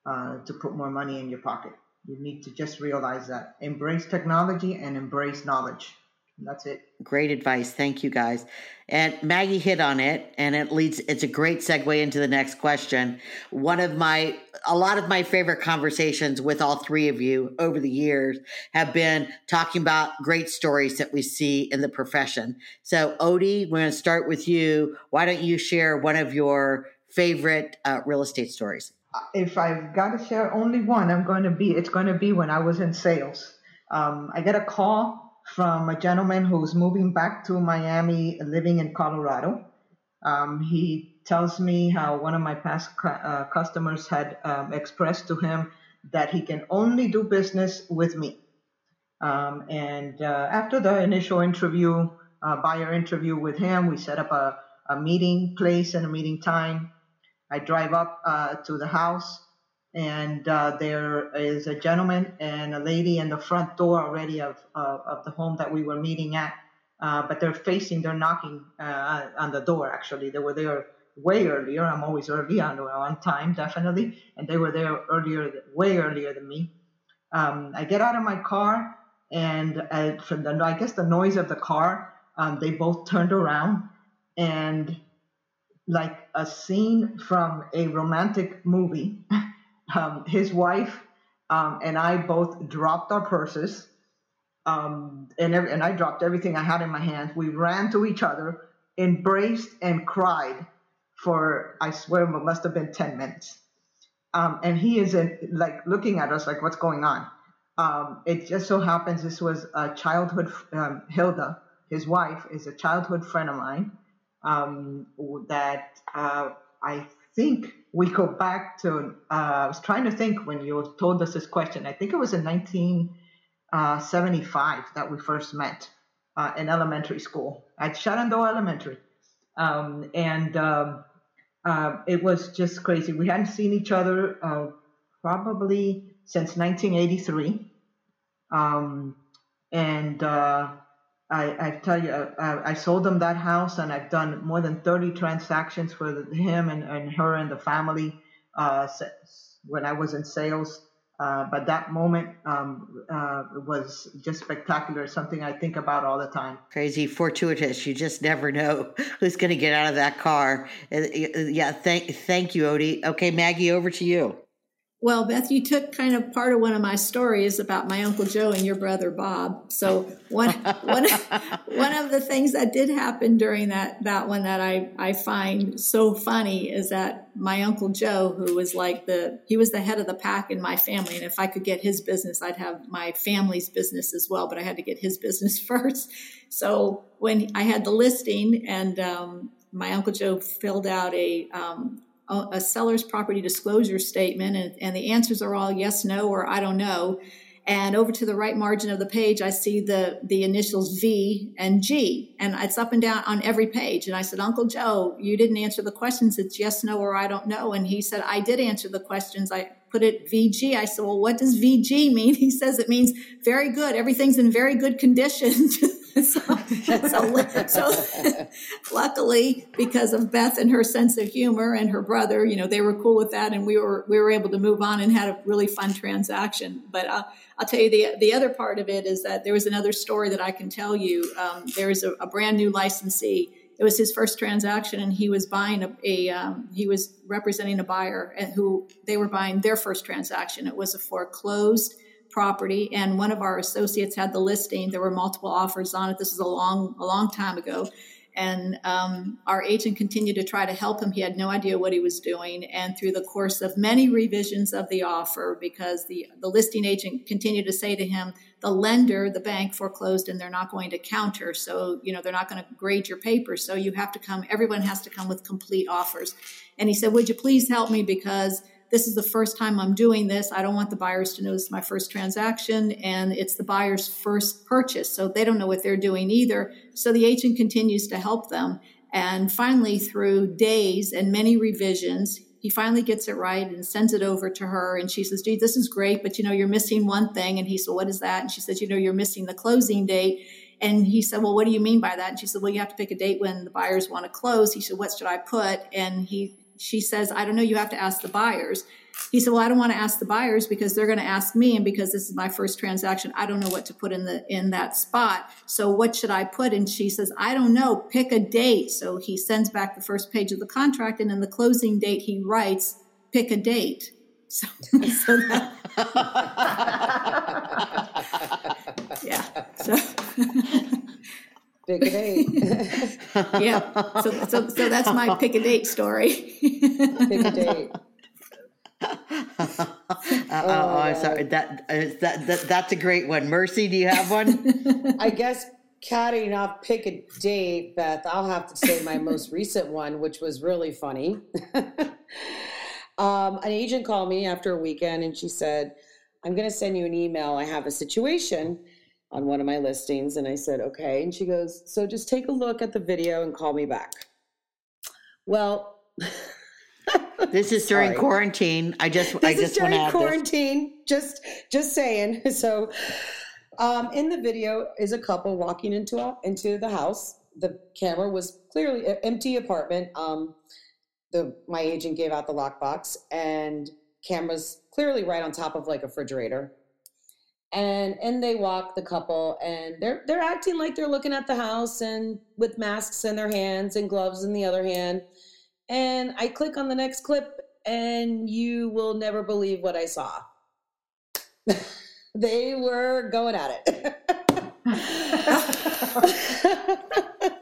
D: uh, to put more money in your pocket. You need to just realize that. Embrace technology and embrace knowledge. That's it.
A: Great advice. Thank you guys. And Maggie hit on it and it leads it's a great segue into the next question. One of my a lot of my favorite conversations with all three of you over the years have been talking about great stories that we see in the profession. So Odie, we're going to start with you. Why don't you share one of your favorite uh, real estate stories?
D: If I've got to share only one, I'm going to be it's going to be when I was in sales. Um, I get a call from a gentleman who's moving back to Miami, living in Colorado. Um, he tells me how one of my past uh, customers had um, expressed to him that he can only do business with me. Um, and uh, after the initial interview, uh, buyer interview with him, we set up a, a meeting place and a meeting time. I drive up uh, to the house, and uh, there is a gentleman and a lady in the front door already of of the home that we were meeting at. Uh, but they're facing, they're knocking uh, on the door. Actually, they were there way earlier. I'm always early on on time, definitely, and they were there earlier, way earlier than me. Um, I get out of my car, and uh, from the I guess the noise of the car, um, they both turned around and like a scene from a romantic movie. Um, his wife um, and I both dropped our purses, um, and every, and I dropped everything I had in my hands. We ran to each other, embraced, and cried for I swear it must have been ten minutes. Um, and he is in, like looking at us like, what's going on? Um, it just so happens this was a childhood. Um, Hilda, his wife, is a childhood friend of mine um, that uh, I think we go back to. Uh, I was trying to think when you told us this question. I think it was in 1975 uh, that we first met uh, in elementary school at Shenandoah Elementary, um, and um, uh, it was just crazy. We hadn't seen each other uh, probably since 1983, um, and I, I tell you, I, I, sold them that house, and I've done more than 30 transactions for him and, and her and the family uh, when I was in sales. Uh, but that moment um, uh, was just spectacular. Something I think about all the time.
A: Crazy, fortuitous. You just never know who's going to get out of that car. Uh, yeah, thank thank you, Odie. Okay, Maggie, over to you.
B: Well, Beth, you took kind of part of one of my stories about my Uncle Joe and your brother Bob. So one, one, one of the things that did happen during that, that one that I, I find so funny is that my Uncle Joe, who was like the, he was the head of the pack in my family. And if I could get his business, I'd have my family's business as well, but I had to get his business first. So when I had the listing and, um, my Uncle Joe filled out a, um, a seller's property disclosure statement, and, and the answers are all yes, no, or I don't know. And over to the right margin of the page, I see the the initials V and G, and it's up and down on every page. And I said, Uncle Joe, you didn't answer the questions. It's yes, no, or I don't know. And he said, I did answer the questions. I put it VG. I said, Well, what does VG mean? He says it means very good. Everything's in very good condition. so, so, so luckily, because of Beth and her sense of humor and her brother, you know, they were cool with that, and we were we were able to move on and had a really fun transaction. But uh, I'll tell you the the other part of it is that there was another story that I can tell you. Um, there was a, a brand new licensee it was his first transaction and he was buying a, a um, he was representing a buyer and who they were buying their first transaction it was a foreclosed property and one of our associates had the listing. There were multiple offers on it. This is a long a long time ago. And um, our agent continued to try to help him. He had no idea what he was doing. And through the course of many revisions of the offer because the the listing agent continued to say to him the lender the bank foreclosed and they're not going to counter. So you know they're not going to grade your papers so you have to come everyone has to come with complete offers. And he said would you please help me? Because this is the first time I'm doing this. I don't want the buyers to know this is my first transaction and it's the buyer's first purchase. So they don't know what they're doing either. So the agent continues to help them. And finally, through days and many revisions, he finally gets it right and sends it over to her. And she says, gee, this is great, but you know, you're missing one thing. And he said, what is that? And she says, you know, you're missing the closing date. And he said, well, what do you mean by that? And she said, well, you have to pick a date when the buyers want to close. He said, what should I put? And he she says, I don't know, you have to ask the buyers. He said, Well, I don't want to ask the buyers because they're going to ask me, and because this is my first transaction, I don't know what to put in the in that spot. So what should I put? And she says, I don't know, pick a date. So he sends back the first page of the contract, and in the closing date, he writes, pick a date. So, so that, yeah. So
C: Pick a date.
B: yeah. So, so, so that's my pick a date story.
C: pick a date.
A: oh, oh sorry. That, uh, that that that's a great one. Mercy, do you have one?
C: I guess catting off pick a date, Beth. I'll have to say my most recent one, which was really funny. um, an agent called me after a weekend, and she said, "I'm going to send you an email. I have a situation." On one of my listings and I said, okay. And she goes, so just take a look at the video and call me back. Well,
A: this is during Sorry. quarantine. I just,
C: this
A: I just
C: is during quarantine. Just, just saying. So, um, in the video is a couple walking into a, into the house. The camera was clearly an empty apartment. Um, the my agent gave out the lockbox and cameras clearly right on top of like a refrigerator and and they walk the couple and they're they're acting like they're looking at the house and with masks in their hands and gloves in the other hand. And i click on the next clip and you will never believe what i saw. They were going at it.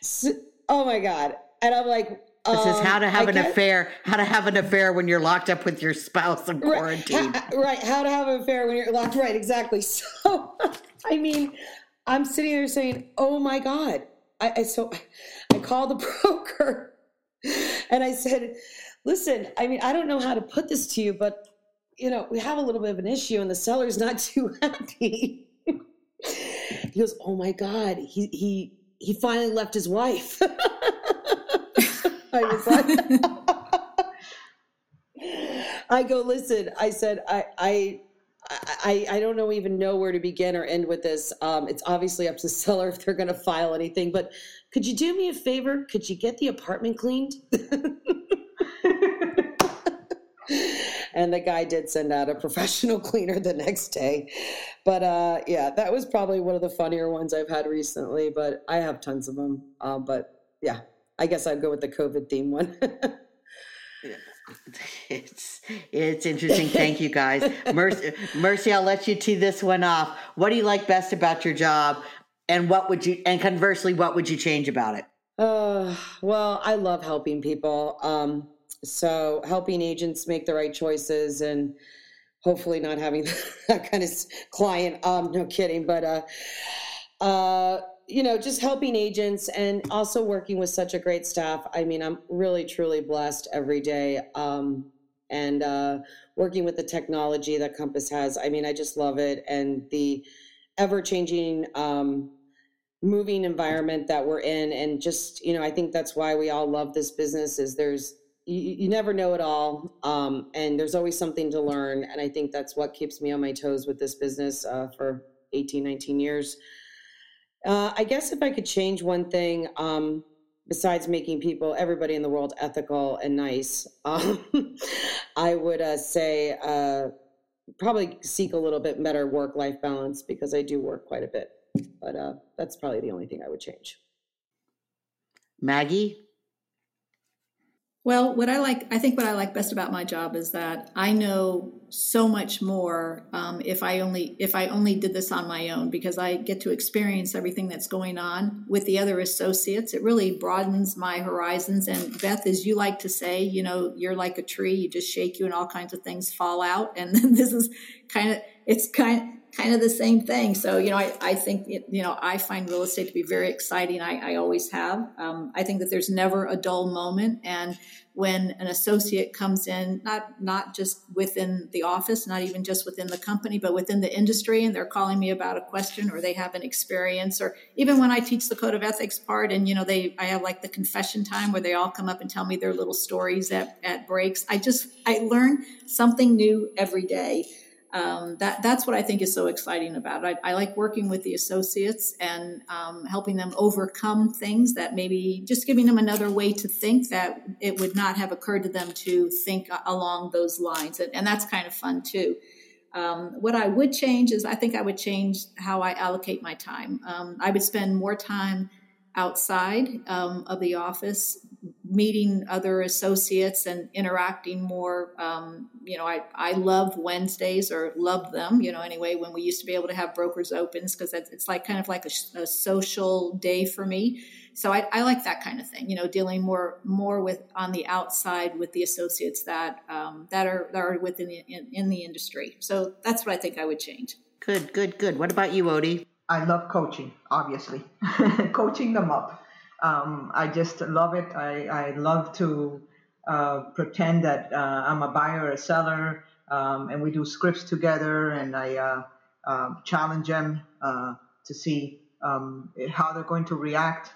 C: So, oh my god. And i'm like
A: this is how to um, have I an guess, affair. How to have an affair when you're locked up with your spouse in quarantine.
C: Right, right. How to have an affair when you're locked. Right. Exactly. So, I mean, I'm sitting there saying, "Oh my god!" I, I so I called the broker, and I said, "Listen, I mean, I don't know how to put this to you, but you know, we have a little bit of an issue, and the seller's not too happy." he goes, "Oh my god! He he he finally left his wife." I was like, I go, listen, I said, I, I, I, I don't know even know where to begin or end with this. Um, it's obviously up to the seller if they're going to file anything, but could you do me a favor? Could you get the apartment cleaned? and the guy did send out a professional cleaner the next day. But uh, yeah, that was probably one of the funnier ones I've had recently. But I have tons of them. Uh, but yeah, I guess I'd go with the COVID theme one.
A: It's it's interesting. Thank you guys. Mercy, Mercy, I'll let you tee this one off. What do you like best about your job, and what would you and conversely, what would you change about it?
C: Uh, well, I love helping people. Um, so helping agents make the right choices and hopefully not having that kind of client. Um, no kidding, but uh, uh, you know, just helping agents and also working with such a great staff. I mean, I'm really truly blessed every day. Um, and uh, working with the technology that Compass has, I mean, I just love it. And the ever changing, um, moving environment that we're in, and just you know, I think that's why we all love this business. Is there's you, you never know it all, um, and there's always something to learn. And I think that's what keeps me on my toes with this business uh, for 18, 19 years. Uh, I guess if I could change one thing, um, besides making people, everybody in the world, ethical and nice, um, I would uh, say uh, probably seek a little bit better work life balance because I do work quite a bit. But uh, that's probably the only thing I would change.
A: Maggie?
B: Well, what I like, I think what I like best about my job is that I know so much more um, if I only if I only did this on my own because I get to experience everything that's going on with the other associates. It really broadens my horizons. And Beth, as you like to say, you know, you're like a tree; you just shake you, and all kinds of things fall out. And this is kind of it's kind kind of the same thing. So, you know, I, I think, you know, I find real estate to be very exciting. I, I always have. Um, I think that there's never a dull moment. And when an associate comes in, not, not just within the office, not even just within the company, but within the industry, and they're calling me about a question or they have an experience, or even when I teach the code of ethics part and, you know, they, I have like the confession time where they all come up and tell me their little stories at, at breaks. I just, I learn something new every day um, that that's what I think is so exciting about it. I, I like working with the associates and um, helping them overcome things that maybe just giving them another way to think that it would not have occurred to them to think along those lines, and, and that's kind of fun too. Um, what I would change is I think I would change how I allocate my time. Um, I would spend more time outside um, of the office, meeting other associates and interacting more. Um, you know, I, I love Wednesdays or love them, you know, anyway, when we used to be able to have brokers opens because it's like kind of like a, a, social day for me. So I, I, like that kind of thing, you know, dealing more more with on the outside with the associates that um, that are that are within the, in, in the industry. So that's what I think I would change.
A: Good, good, good. What about you, Odie?
D: I love coaching, obviously, coaching them up. Um, I just love it. I, I love to uh, pretend that uh, I'm a buyer or a seller, um, and we do scripts together, and I uh, um, challenge them uh, to see um, how they're going to react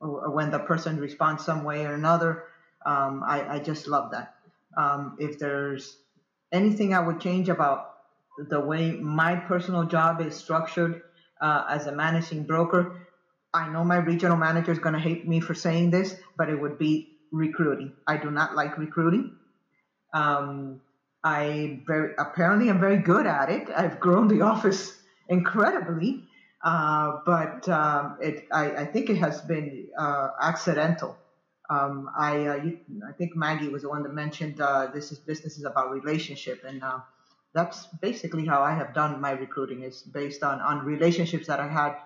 D: when the person responds some way or another. Um, I, I, just love that. Um, if there's anything I would change about the way my personal job is structured, uh, as a managing broker. I know my regional manager is going to hate me for saying this, but it would be recruiting. I do not like recruiting. Um, I very apparently I'm very good at it. I've grown the office incredibly, uh, but um, it I, I, think it has been uh, accidental. Um, I uh, you, I think Maggie was the one that mentioned uh, this is business is about relationship, and uh, that's basically how I have done my recruiting is based on on relationships that I had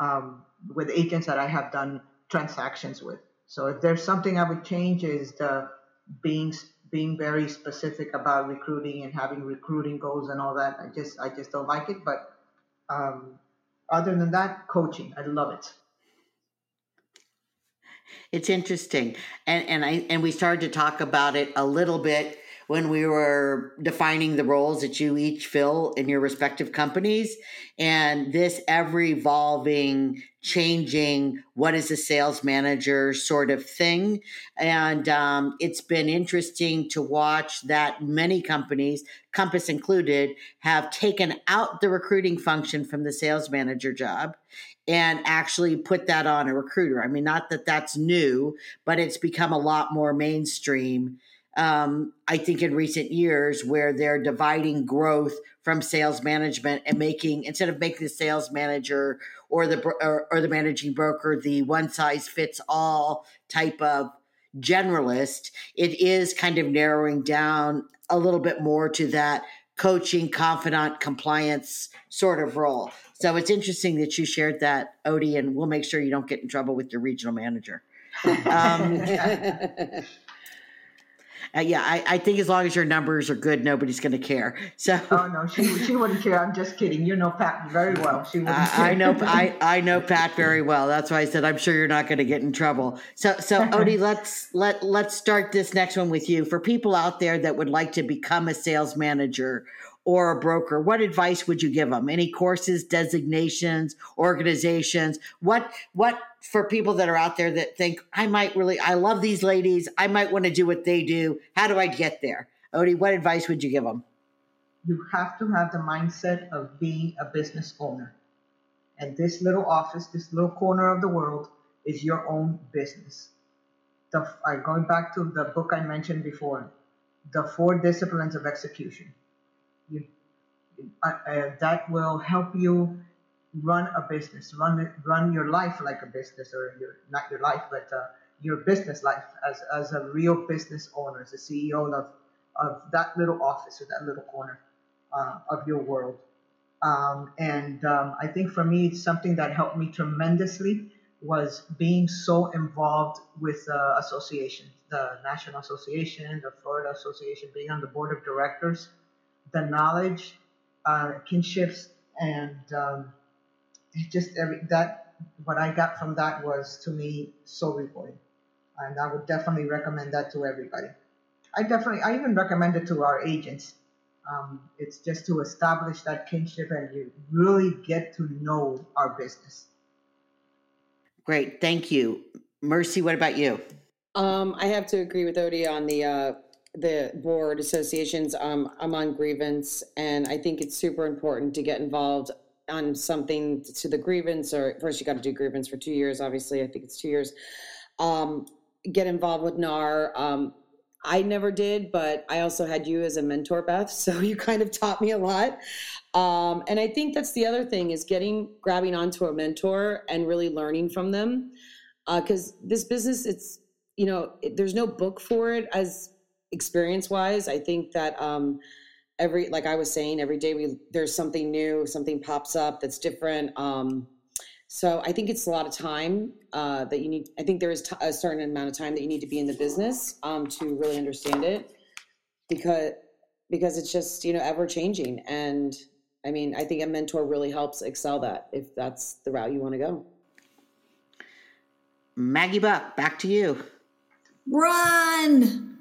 D: um, with agents that I have done transactions with. So if there's something I would change is the being being very specific about recruiting and having recruiting goals and all that. I just I just don't like it. But um, other than that, coaching, I love it.
A: It's interesting, and and I and we started to talk about it a little bit when we were defining the roles that you each fill in your respective companies and this ever evolving changing what is a sales manager sort of thing. And um, it's been interesting to watch that many companies compass included have taken out the recruiting function from the sales manager job and actually put that on a recruiter. I mean not that that's new but it's become a lot more mainstream um, I think in recent years where they're dividing growth from sales management and making instead of making the sales manager or the or, or the managing broker the one size fits all type of generalist, it is kind of narrowing down a little bit more to that coaching, confidant, compliance sort of role. So it's interesting that you shared that, Odie, and we'll make sure you don't get in trouble with your regional manager. Um, uh, yeah, I, I, think as long as your numbers are good, nobody's going to care. So,
D: oh no, she she wouldn't care. I'm just kidding. You know Pat very well. She wouldn't. Uh, I
A: know I I know Pat very well. That's why I said I'm sure you're not going to get in trouble. So so Odie, let's let let's start this next one with you. For people out there that would like to become a sales manager or a broker, what advice would you give them? Any courses, designations, organizations? What what for people that are out there that think I might really I love these ladies, I might want to do what they do. How do I get there? Ody, what advice would you give them?
D: You have to have the mindset of being a business owner. And this little office, this little corner of the world is your own business. The, going back to the book I mentioned before, the four disciplines of execution uh, that will help you run a business, run run your life like a business, or your not your life, but uh, your business life as, as a real business owner, as a CEO of of that little office or that little corner uh, of your world. Um, and um, I think for me, something that helped me tremendously was being so involved with uh, associations, the National Association, the Florida Association, being on the board of directors the knowledge, uh, kinships, and um, just every that what I got from that was to me so rewarding, and I would definitely recommend that to everybody. I definitely, I even recommend it to our agents. Um, it's just to establish that kinship and you really get to know our business.
A: Great, thank you, Mercy. What about you?
C: Um, I have to agree with Ody on the uh, the board associations. Um, I'm on grievance, and I think it's super important to get involved on something to the grievance. Or first, you got to do grievance for two years. Obviously, I think it's two years. Um, get involved with NAR. Um, I never did, but I also had you as a mentor, Beth. So you kind of taught me a lot. Um, and I think that's the other thing is getting grabbing onto a mentor and really learning from them. Because uh, this business, it's you know, there's no book for it as experience wise i think that um every like i was saying every day we there's something new something pops up that's different um so i think it's a lot of time uh, that you need i think there is t- a certain amount of time that you need to be in the business um, to really understand it because because it's just you know ever changing and i mean i think a mentor really helps excel that if that's the route you want to go.
A: Maggie buck back to you.
B: Run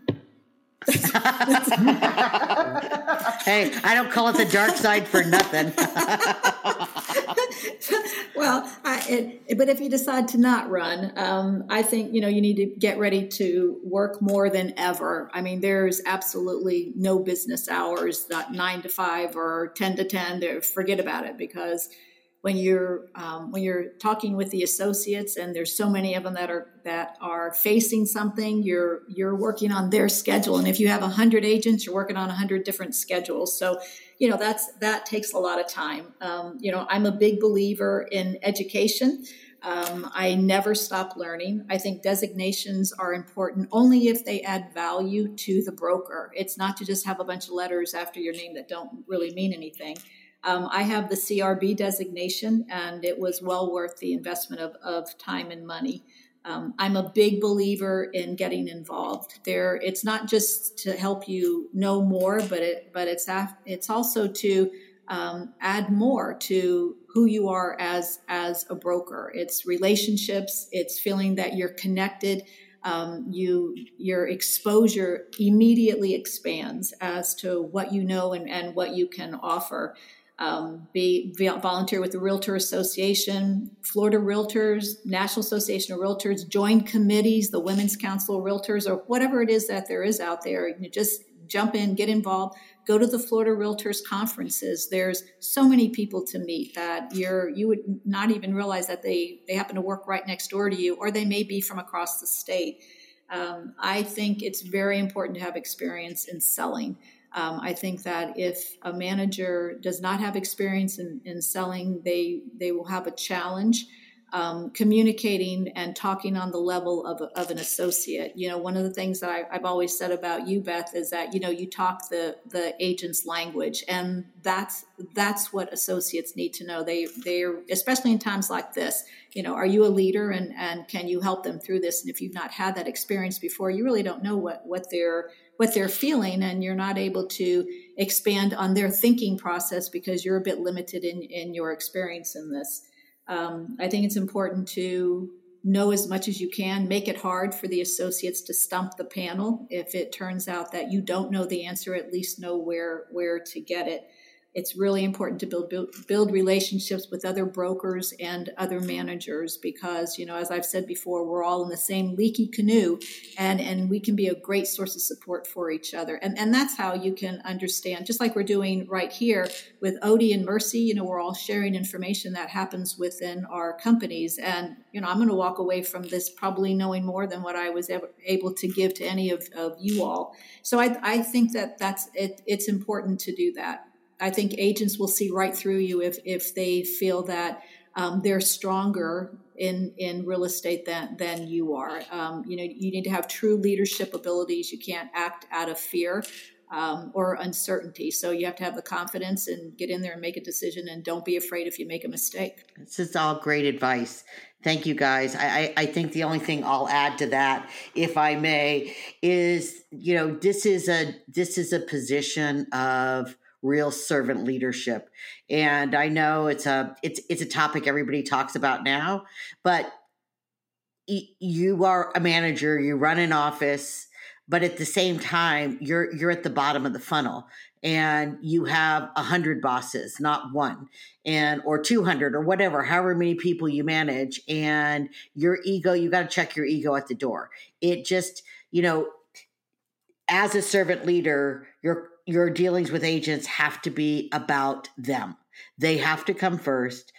B: hey,
A: I don't call it the dark side for nothing.
B: well, I, it, but if you decide to not run, um, I think you know you need to get ready to work more than ever. I mean, there's absolutely no business hours, not nine to five or ten to ten. There, forget about it because when you're um, when you're talking with the associates and there's so many of them that are that are facing something you're you're working on their schedule and if you have 100 agents you're working on 100 different schedules so you know that's that takes a lot of time um, you know i'm a big believer in education um, I never stop learning. I think designations are important only if they add value to the broker. It's not to just have a bunch of letters after your name that don't really mean anything. Um, I have the CRB designation, and it was well worth the investment of, of time and money. Um, I'm a big believer in getting involved. There, it's not just to help you know more, but it, but it's it's also to um, add more to who you are as as a broker. It's relationships. It's feeling that you're connected. Um, you your exposure immediately expands as to what you know and, and what you can offer um, be, volunteer with the Realtor Association, Florida Realtors, National Association of Realtors, join committees, the Women's Council of Realtors, or whatever it is that there is out there. You just jump in, get involved, go to the Florida Realtors conferences. There's so many people to meet that you're you would not even realize that they they happen to work right next door to you, or they may be from across the state. Um, I think it's very important to have experience in selling. Um, I think that if a manager does not have experience in, in selling, they they will have a challenge um, communicating and talking on the level of, of an associate. You know, one of the things that I, have always said about you, Beth, is that you know you talk the the agent's language, and that's that's what associates need to know. They they're especially in times like this. You know, are you a leader, and and can you help them through this? And if you've not had that experience before, you really don't know what what they're what they're feeling, and you're not able to expand on their thinking process because you're a bit limited in in your experience in this. Um, I think it's important to know as much as you can. Make it hard for the associates to stump the panel. If it turns out that you don't know the answer, at least know where where to get it it's really important to build, build, build relationships with other brokers and other managers because you know as i've said before we're all in the same leaky canoe and and we can be a great source of support for each other. And and that's how you can understand just like we're doing right here with odie and mercy you know we're all sharing information that happens within our companies. And you know i'm going to walk away from this probably knowing more than what i was ever able to give to any of, of you all. So i i think that that's it, it's important to do that I think agents will see right through you if if they feel that um, they're stronger in in real estate than than you are. Um, you know, you need to have true leadership abilities. You can't act out of fear. Um, or uncertainty. So you have to have the confidence and get in there and make a decision, and don't be afraid if you make a mistake.
A: This is all great advice. Thank you, guys. I, I, think the only thing I'll add to that, if I may, is you know this is a this is a position of real servant leadership. And I know it's a it's it's a topic everybody talks about now, but you are a manager, you run an office, but at the same time you're you're at the bottom of the funnel and you have a hundred bosses, not one, and or two hundred or whatever, however many people you manage, and your ego, you got to check your ego at the door. It just, you know, as a servant leader, you're your dealings with agents have to be about them. They have to come first.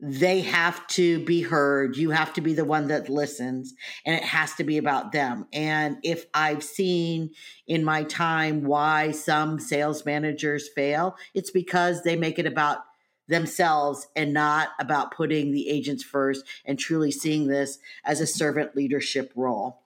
A: They have to be heard. You have to be the one that listens, and it has to be about them. And if I've seen in my time why some sales managers fail, it's because they make it about themselves and not about putting the agents first and truly seeing this as a servant leadership role.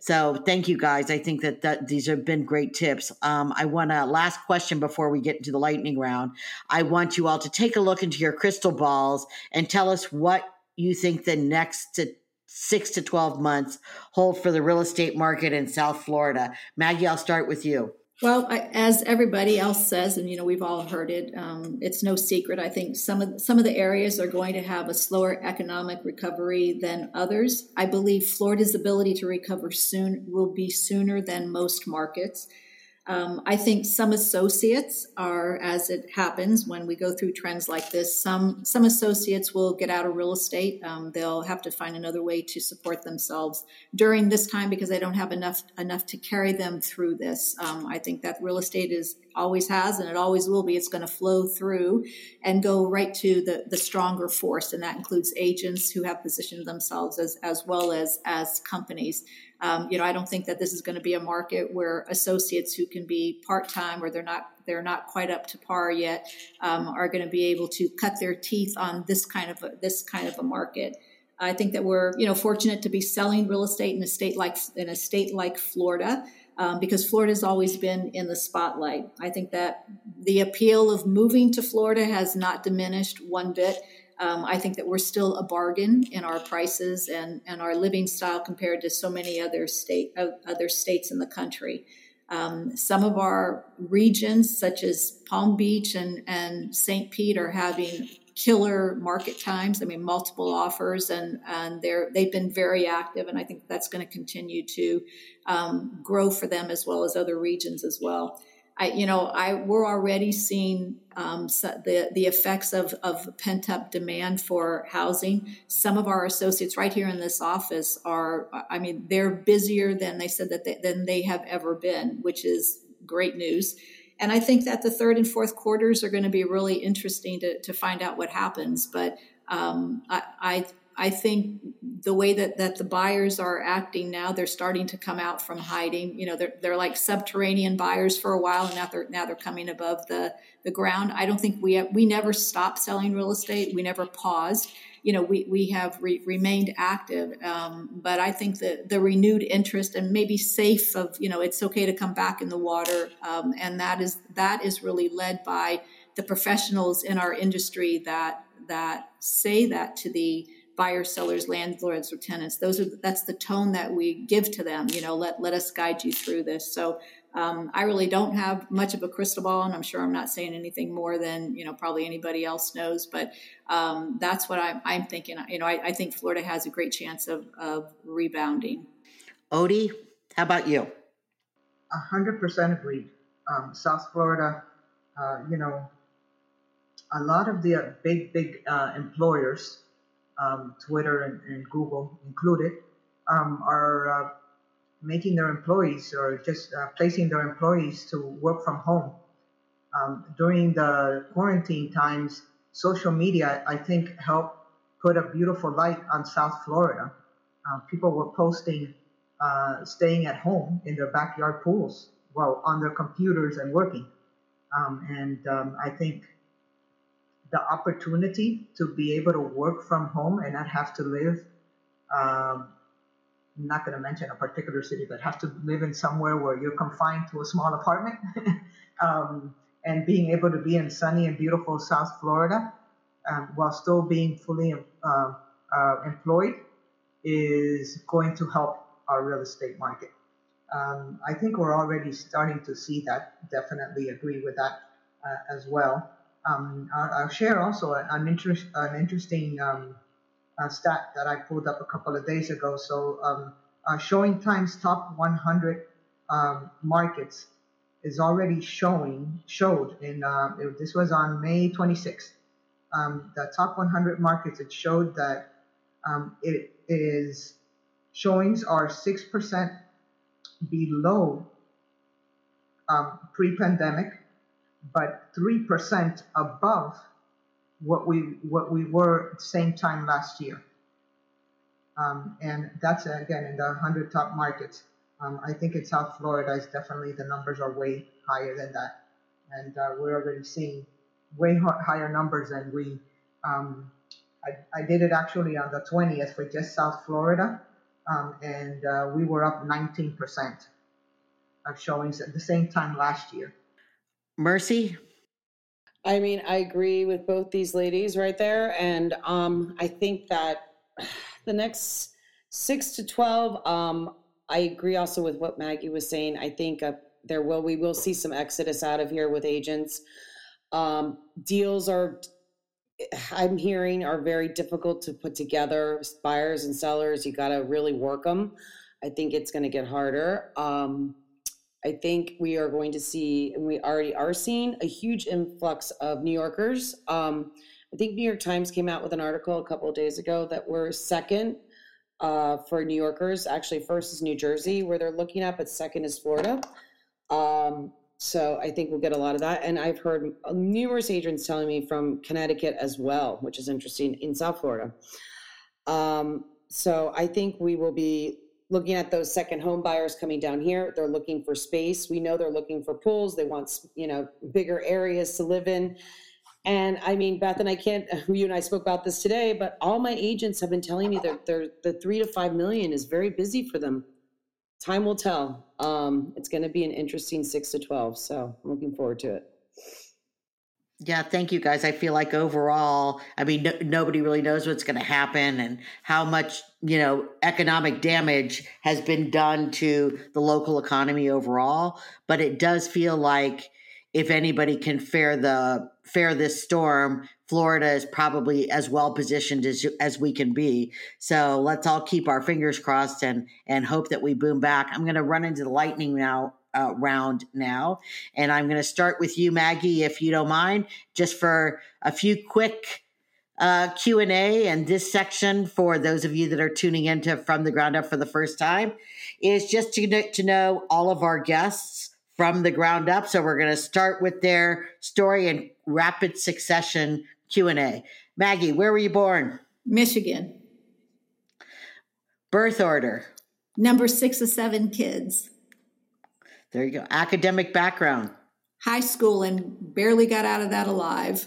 A: So thank you guys. I think that, that these have been great tips. Um, I want a last question before we get into the lightning round. I want you all to take a look into your crystal balls and tell us what you think the next to six to 12 months hold for the real estate market in South Florida. Maggie, I'll start with you.
B: Well, I, as everybody else says, and you know we've all heard it, um, it's no secret. I think some of some of the areas are going to have a slower economic recovery than others. I believe Florida's ability to recover soon will be sooner than most markets. Um, I think some associates are, as it happens when we go through trends like this, some some associates will get out of real estate. Um, they'll have to find another way to support themselves during this time because they don't have enough enough to carry them through this. Um, I think that real estate is always has and it always will be. It's going to flow through and go right to the the stronger force, and that includes agents who have positioned themselves as as well as as companies. Um, you know, I don't think that this is going to be a market where associates who can be part time or they're not they're not quite up to par yet um, are going to be able to cut their teeth on this kind of a, this kind of a market. I think that we're you know fortunate to be selling real estate in a state like in a state like Florida. Um, because Florida has always been in the spotlight. I think that the appeal of moving to Florida has not diminished one bit. Um, I think that we're still a bargain in our prices and, and our living style compared to so many other state uh, other states in the country. Um, some of our regions, such as Palm Beach and, and St. Pete, are having killer market times. I mean, multiple offers, and and they're they've been very active, and I think that's going to continue to um, grow for them as well as other regions as well. I, you know, I we're already seeing um, the the effects of of pent up demand for housing. Some of our associates right here in this office are, I mean, they're busier than they said that they, than they have ever been, which is great news. And I think that the third and fourth quarters are going to be really interesting to to find out what happens. But um, I, I I think the way that, that the buyers are acting now, they're starting to come out from hiding. You know, they're, they're like subterranean buyers for a while, and now they're now they're coming above the, the ground. I don't think we have, we never stopped selling real estate. We never paused. You know, we we have re- remained active, um, but I think that the renewed interest and maybe safe of you know it's okay to come back in the water, um, and that is that is really led by the professionals in our industry that that say that to the buyers, sellers, landlords, or tenants. Those are that's the tone that we give to them. You know, let let us guide you through this. So um, I really don't have much of a crystal ball, and I'm sure I'm not saying anything more than you know probably anybody else knows. But um, that's what I'm, I'm thinking. You know, I, I, think Florida has a great chance of, of rebounding.
A: Ody, how about you?
D: A hundred percent agreed. Um, South Florida, uh, you know, a lot of the big big uh, employers um, Twitter and, and, Google included, um, are uh, making their employees or just uh, placing their employees to work from home. Um, during the quarantine times, social media, I think, helped put a beautiful light on South Florida. Uh, people were posting uh, staying at home in their backyard pools while on their computers and working. Um, and um, I think the opportunity to be able to work from home and not have to live um, I'm not going to mention a particular city, but have to live in somewhere where you're confined to a small apartment, um, and being able to be in sunny and beautiful South Florida um, while still being fully uh, uh, employed is going to help our real estate market. Um, I think we're already starting to see that. Definitely agree with that uh, as well. Um, I'll, share also an, interest, an interesting um, stat that I pulled up a couple of days ago. So, um, uh, ShowingTime's top 100 um, markets is already showing showed in uh, it, this was on May 26th. Um, the top 100 markets it showed that um, it is showings are six percent below pre-pandemic but 3% above what we what we were at the same time last year. Um, and that's again in the 100 top markets. Um, I think in South Florida is definitely the numbers are way higher than that, and uh, we're already seeing way higher numbers than we. Um, I, I, did it actually on the 20th for just South Florida, um, and uh, we were up 19% of showings at the same time last year.
A: Mercy?
C: I mean, I agree with both these ladies right there. And um, I think that the next six to 12, um, I agree also with what Maggie was saying. I think uh, there will, we will see some exodus out of here with agents. Um, deals are, I'm hearing, are very difficult to put together. Buyers and sellers, you got to really work them. I think it's going to get harder. Um, I think we are going to see, and we already are seeing, a huge influx of New Yorkers. Um, I think New York Times came out with an article a couple of days ago that we're second uh, for New Yorkers. Actually, first is New Jersey, where they're looking at, but second is Florida. Um, so I think we'll get a lot of that. And I've heard numerous agents telling me from Connecticut as well, which is interesting in South Florida. Um, so I think we will be looking at those second home buyers coming down here they're looking for space. We know they're looking for pools. They want you know bigger areas to live in. And i mean beth and i can't you and i spoke about this today but all my agents have been telling me that they're the three to five million is very busy for them. Time will tell. Um, it's going to be an interesting six to 12 so i'm looking forward to it
A: yeah, thank you guys. I feel like overall, I mean, no, nobody really knows what's going to happen and how much, you know, economic damage has been done to the local economy overall. But it does feel like if anybody can fare the fare this storm, Florida is probably as well positioned as as we can be. So let's all keep our fingers crossed and and hope that we boom back. I'm going to run into the lightning now uh, round now. And I'm going to start with you, Maggie, if you don't mind, just for a few quick uh, Q&A. And this section, for those of you that are tuning into From the Ground Up for the first time, is just to, to know all of our guests from the ground up. So we're going to start with their story in rapid succession Q&A. Maggie, where were you born?
B: Michigan.
A: Birth order.
B: Number six of seven kids.
A: There you go. Academic background.
B: High school and barely got out of that alive.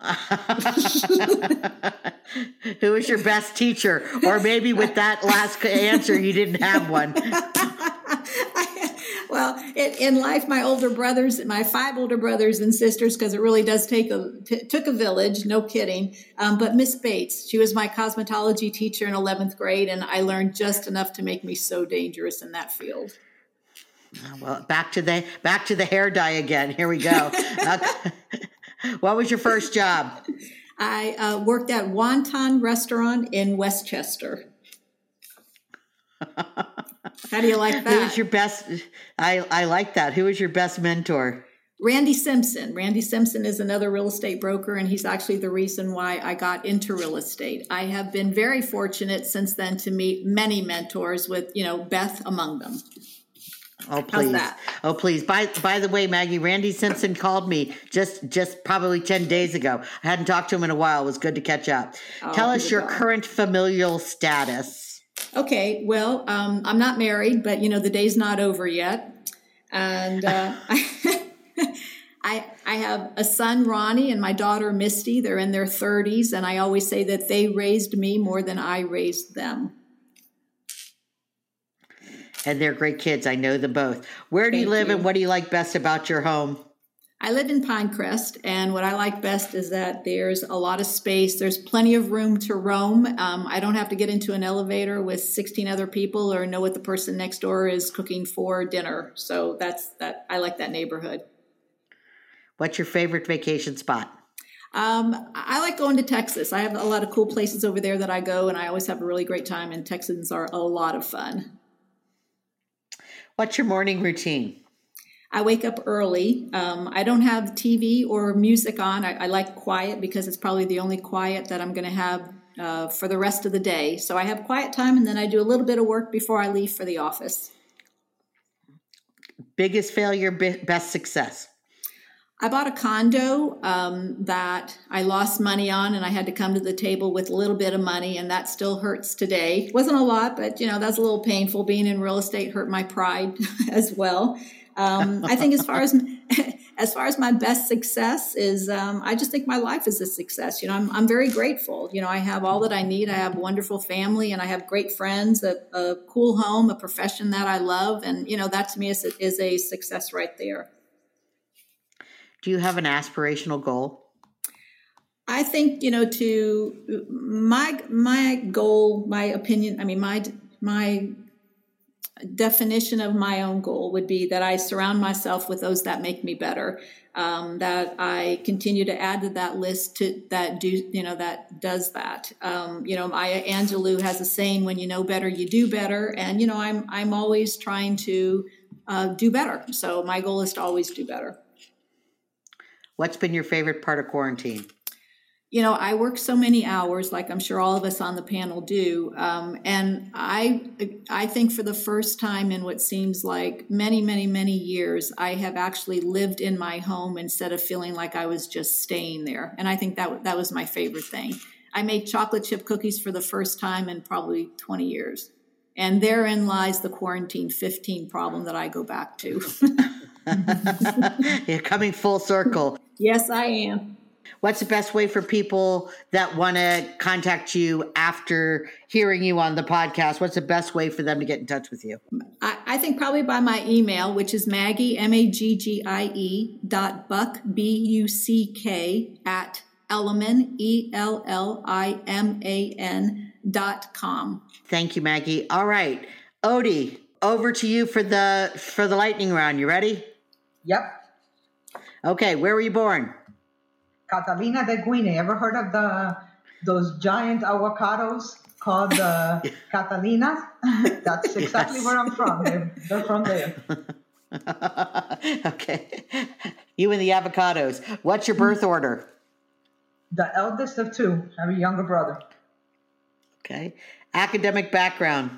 A: Who was your best teacher? Or maybe with that last answer, you didn't have one.
B: well, in life, my older brothers, my five older brothers and sisters, because it really does take a t- took a village, no kidding. Um, but Miss Bates, she was my cosmetology teacher in eleventh grade, and I learned just enough to make me so dangerous in that field.
A: Well, back to the back to the hair dye again. Here we go. what was your first job?
B: I uh, worked at Wonton Restaurant in Westchester. How do you like that?
A: Who was your best? I, I like that. Who was your best mentor?
B: Randy Simpson. Randy Simpson is another real estate broker, and he's actually the reason why I got into real estate. I have been very fortunate since then to meet many mentors, with you know Beth among them.
A: Oh please! Oh please! By by the way, Maggie, Randy Simpson called me just just probably ten days ago. I hadn't talked to him in a while. It was good to catch up. Oh, Tell us your current familial status.
B: Okay, well, um, I'm not married, but you know the day's not over yet, and uh, I I have a son, Ronnie, and my daughter, Misty. They're in their 30s, and I always say that they raised me more than I raised them
A: and they're great kids. I know them both. Where do Thank you live you. and what do you like best about your home?
B: I live in Pinecrest, and what I like best is that there's a lot of space. There's plenty of room to roam. Um, I don't have to get into an elevator with 16 other people or know what the person next door is cooking for dinner. So that's that. I like that neighborhood.
A: What's your favorite vacation spot?
B: Um, I like going to Texas. I have a lot of cool places over there that I go, and I always have a really great time. And Texans are a lot of fun.
A: What's your morning routine?
B: I wake up early. Um, I don't have TV or music on. I, I, like quiet because it's probably the only quiet that I'm going to have uh, for the rest of the day. So I have quiet time and then I do a little bit of work before I leave for the office.
A: Biggest failure, best success?
B: I bought a condo um, that I lost money on, and I had to come to the table with a little bit of money, and that still hurts today. It wasn't a lot, but you know that's a little painful. Being in real estate hurt my pride as well. Um, I think as far as as far as my best success is, um, I just think my life is a success. You know, I'm I'm very grateful. You know, I have all that I need. I have a wonderful family, and I have great friends, a, a cool home, a profession that I love, and you know that to me is, is a success right there.
A: Do you have an aspirational goal?
B: I think you know to my my goal, my opinion. I mean, my my definition of my own goal would be that I surround myself with those that make me better. Um, that I continue to add to that list to that do you know that does that. Um, you know, Maya Angelou has a saying: "When you know better, you do better." And you know, I'm I'm always trying to uh, do better. So my goal is to always do better.
A: What's been your favorite part of quarantine?
B: You know, I work so many hours, like I'm sure all of us on the panel do, um, and I, I think for the first time in what seems like many, many, many years, I have actually lived in my home instead of feeling like I was just staying there. And I think that that was my favorite thing. I made chocolate chip cookies for the first time in probably 20 years, and therein lies the quarantine 15 problem that I go back to.
A: You're coming full circle.
B: Yes, I am.
A: What's the best way for people that want to contact you after hearing you on the podcast? What's the best way for them to get in touch with you?
B: I, I think probably by my email, which is Maggie, M A G G I E, dot Buck, B U C K, at Elliman, E L L I M A N, dot com.
A: Thank you, Maggie. All right. Ody, over to you for the for the lightning round. You ready?
D: Yep.
A: Okay, where were you born?
D: Catalina de Güines. Ever heard of the those giant avocados called the Catalinas? That's exactly yes. where I'm from. They're, they're from there.
A: okay. You and the avocados. What's your birth mm-hmm. order?
D: The eldest of two. I have a younger brother.
A: Okay. Academic background.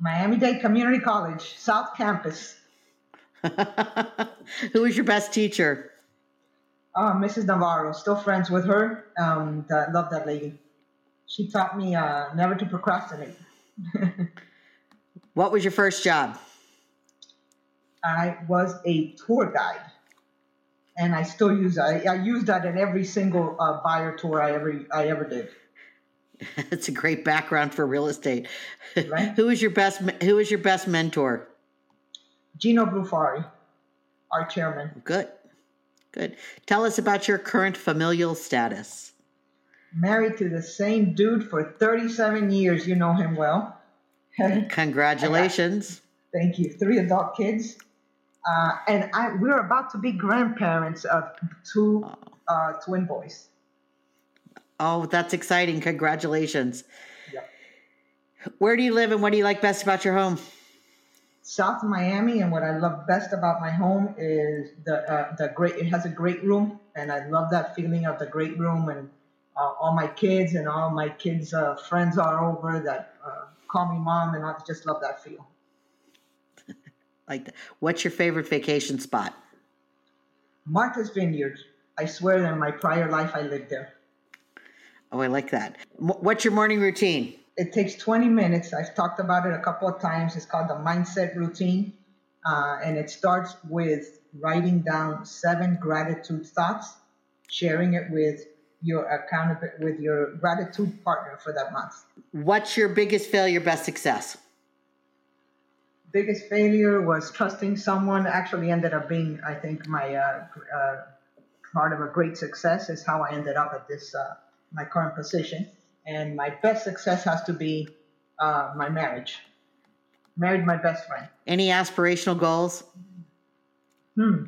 D: Miami Dade Community College, South Campus.
A: Who was your best teacher?
D: Uh, Mrs. Navarro. Still friends with her. Um, love that lady. She taught me uh, never to procrastinate.
A: what was your first job?
D: I was a tour guide, and I still use that. I, I use that in every single uh, buyer tour I ever I ever did.
A: That's a great background for real estate.
D: Right.
A: who is your best Who is your best mentor?
D: Gino Blefari, our chairman.
A: Good, good. Tell us about your current familial status.
D: Married to the same dude for 37 years. You know him well.
A: Congratulations.
D: Thank you. Three adult kids. Uh, and I, we're about to be grandparents of two uh, twin boys.
A: Oh, that's exciting. Congratulations.
D: Yep.
A: Where do you live and what do you like best about your home?
D: South Miami, and what I love best about my home is the uh, the great. It has a great room, and I love that feeling of the great room. And uh, all my kids and all my kids' uh, friends are over that uh, call me mom, and I just love that feel.
A: Like, that. what's your favorite vacation spot?
D: Martha's Vineyard. I swear, that in my prior life, I lived there.
A: Oh, I like that. What's your morning routine?
D: It takes 20 minutes. I've talked about it a couple of times. It's called the mindset routine. Uh, and it starts with writing down seven gratitude thoughts, sharing it with your account with your gratitude partner for that month.
A: What's your biggest failure, best success?
D: Biggest failure was trusting someone. Actually, ended up being, I think, my uh, uh, part of a great success is how I ended up at this uh, my current position. And my best success has to be uh, my marriage. Married my best friend.
A: Any aspirational goals?
D: Hmm.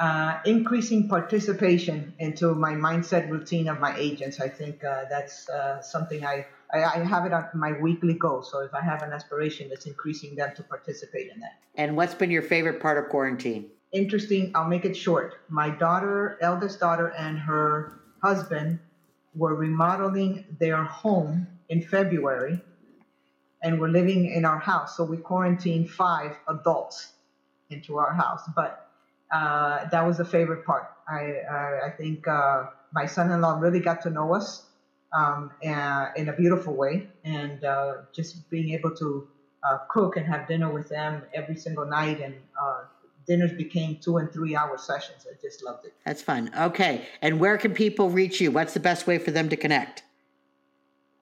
D: Uh, increasing participation into my mindset routine of my agents. I think uh, that's uh, something I, I, I have it on my weekly goal. So if I have an aspiration, it's increasing them to participate in that.
A: And what's been your favorite part of quarantine?
D: Interesting. I'll make it short. My daughter, eldest daughter, and her husband were remodeling their home in February, and we're living in our house. So we quarantined five adults into our house, but uh, that was the favorite part. I I, I think uh, my son-in-law really got to know us um, in a beautiful way, and uh, just being able to uh, cook and have dinner with them every single night, and uh, dinners became two and three hour sessions. I just loved it.
A: That's fun. Okay. And where can people reach you? What's the best way for them to connect?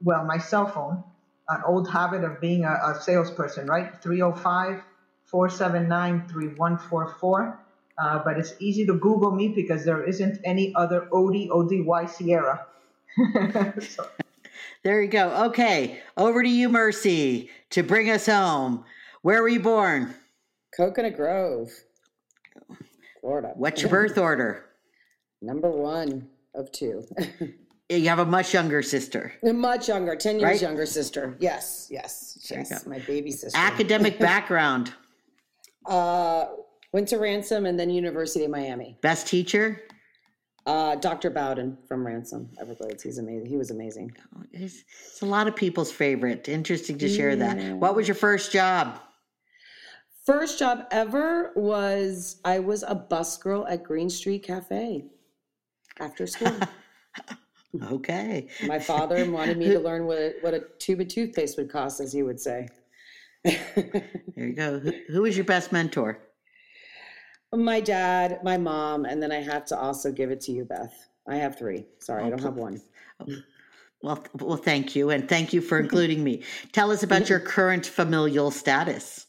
D: Well, my cell phone, an old habit of being a, a salesperson, right? 305 479 3144. Uh, but it's easy to Google me because there isn't any other OD, ODY Sierra. so,
A: There you go. Okay. Over to you, Mercy, to bring us home. Where were you born?
C: Coconut Grove, Florida.
A: What's your birth order?
C: Number one of two.
A: You have a much younger sister.
C: A Much younger, 10 years
A: Right?
C: younger sister. Yes, yes,
A: There
C: yes. My baby sister.
A: Academic background.
C: Uh, went to Ransom and then University of Miami.
A: Best teacher?
C: Uh, Dr. Bowden from Ransom, Everglades. He's amazing. He was amazing.
A: It's, it's a lot of people's favorite. Interesting to share that. What was your first job?
C: First job ever was I was a bus girl at Green Street Cafe after school.
A: Okay.
C: My father wanted me to learn what a, what a tube of toothpaste would cost, as he would say.
A: There you go. Who, who was your best mentor?
C: my dad, my mom, and then I have to also give it to you, Beth. I have three. Sorry, I don't have one.
A: Oh, well, well, thank you, and thank you for including me. Tell us about your current familial status.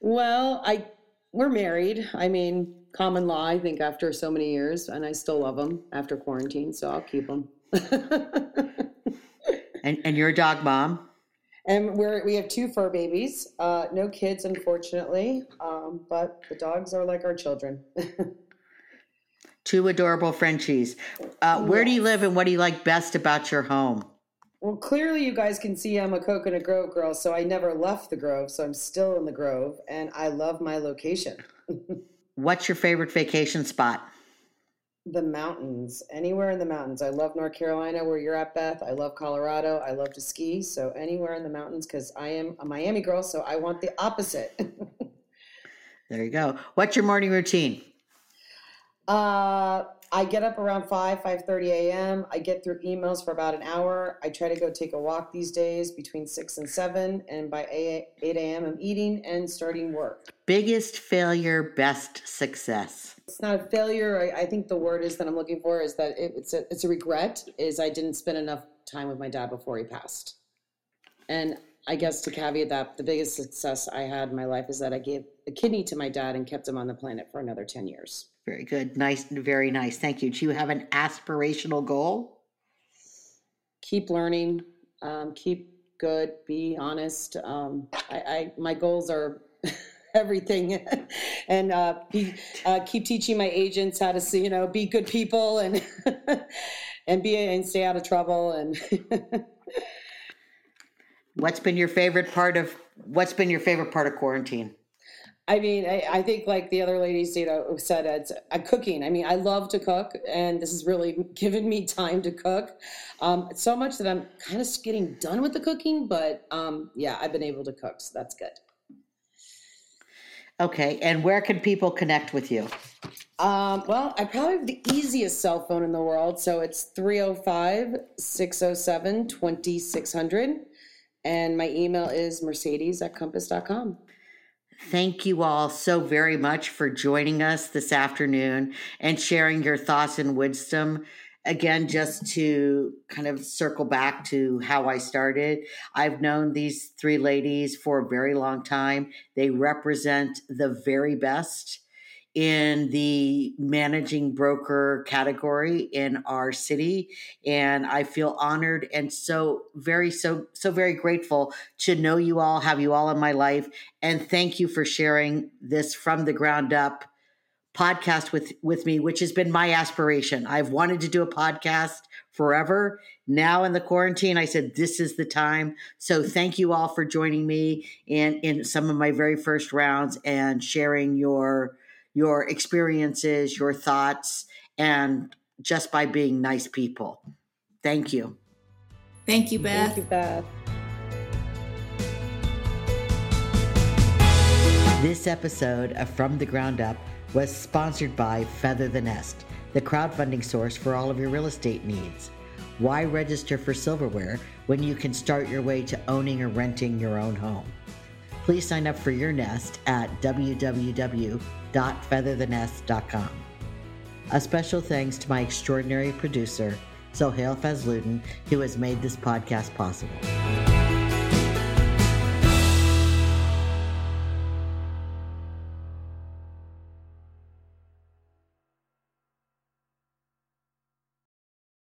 C: Well, I we're married. I mean, common law. I think after so many years, and I still love him after quarantine, so I'll keep him.
A: And and you're a dog mom.
C: and we're we have two fur babies. Uh, no kids, unfortunately, um, but the dogs are like our children.
A: Two adorable Frenchies. Uh, where do you live and what do you like best about your home?
C: Well, clearly, you guys can see I'm a Coconut Grove girl, so I never left the Grove, so I'm still in the Grove, and I love my location.
A: What's your favorite vacation spot?
C: The mountains, anywhere in the mountains. I love North Carolina, where you're at, Beth. I love Colorado. I love to ski. So anywhere in the mountains, because I am a Miami girl, so I want the opposite.
A: There you go. What's your morning routine?
C: Uh, I get up around 5, 5.30 a.m. I get through emails for about an hour. I try to go take a walk these days between 6 and 7. And by 8, 8 a.m., I'm eating and starting work.
A: Biggest failure, best success.
C: It's not a failure. I, I think the word is that I'm looking for is that it, it's, a, it's a regret, is I didn't spend enough time with my dad before he passed. And I guess to caveat that, the biggest success I had in my life is that I gave a kidney to my dad and kept him on the planet for another 10 years.
A: Very good. Nice. Very nice. Thank you. Do you have an aspirational goal?
C: Keep learning, um, keep good, be honest. Um, I, I, my goals are everything and uh, be, uh, keep teaching my agents how to see, you know, be good people and, and be, and stay out of trouble. And
A: what's been your favorite part of, what's been your favorite part of quarantine?
C: I mean, I, I, think like the other ladies, you know, said it's uh, cooking. I mean, I love to cook, and this has really given me time to cook. Um, so much that I'm kind of getting done with the cooking, but um, yeah, I've been able to cook, so that's good.
A: Okay, and where can people connect with you?
C: Um, well, I probably have the easiest cell phone in the world, so it's 305 607 2600. And my email is mercedes at compass.com.
A: Thank you all so very much for joining us this afternoon and sharing your thoughts and wisdom. Again, just to kind of circle back to how I started, I've known these three ladies for a very long time. They represent the very best in the managing broker category in our city and i feel honored and so very so so very grateful to know you all have you all in my life and thank you for sharing this from the ground up podcast with with me which has been my aspiration. I've wanted to do a podcast forever. Now in the quarantine i said this is the time. So thank you all for joining me in in some of my very first rounds and sharing your your experiences, your thoughts, and just by being nice people. Thank you.
B: Thank you, Beth.
C: Thank you, Beth.
A: This episode of From the Ground Up was sponsored by Feather the Nest, the crowdfunding source for all of your real estate needs. Why register for silverware when you can start your way to owning or renting your own home? Please sign up for your nest at www.featherthenest.com. A special thanks to my extraordinary producer, Sohail Fazludin, who has made this podcast possible.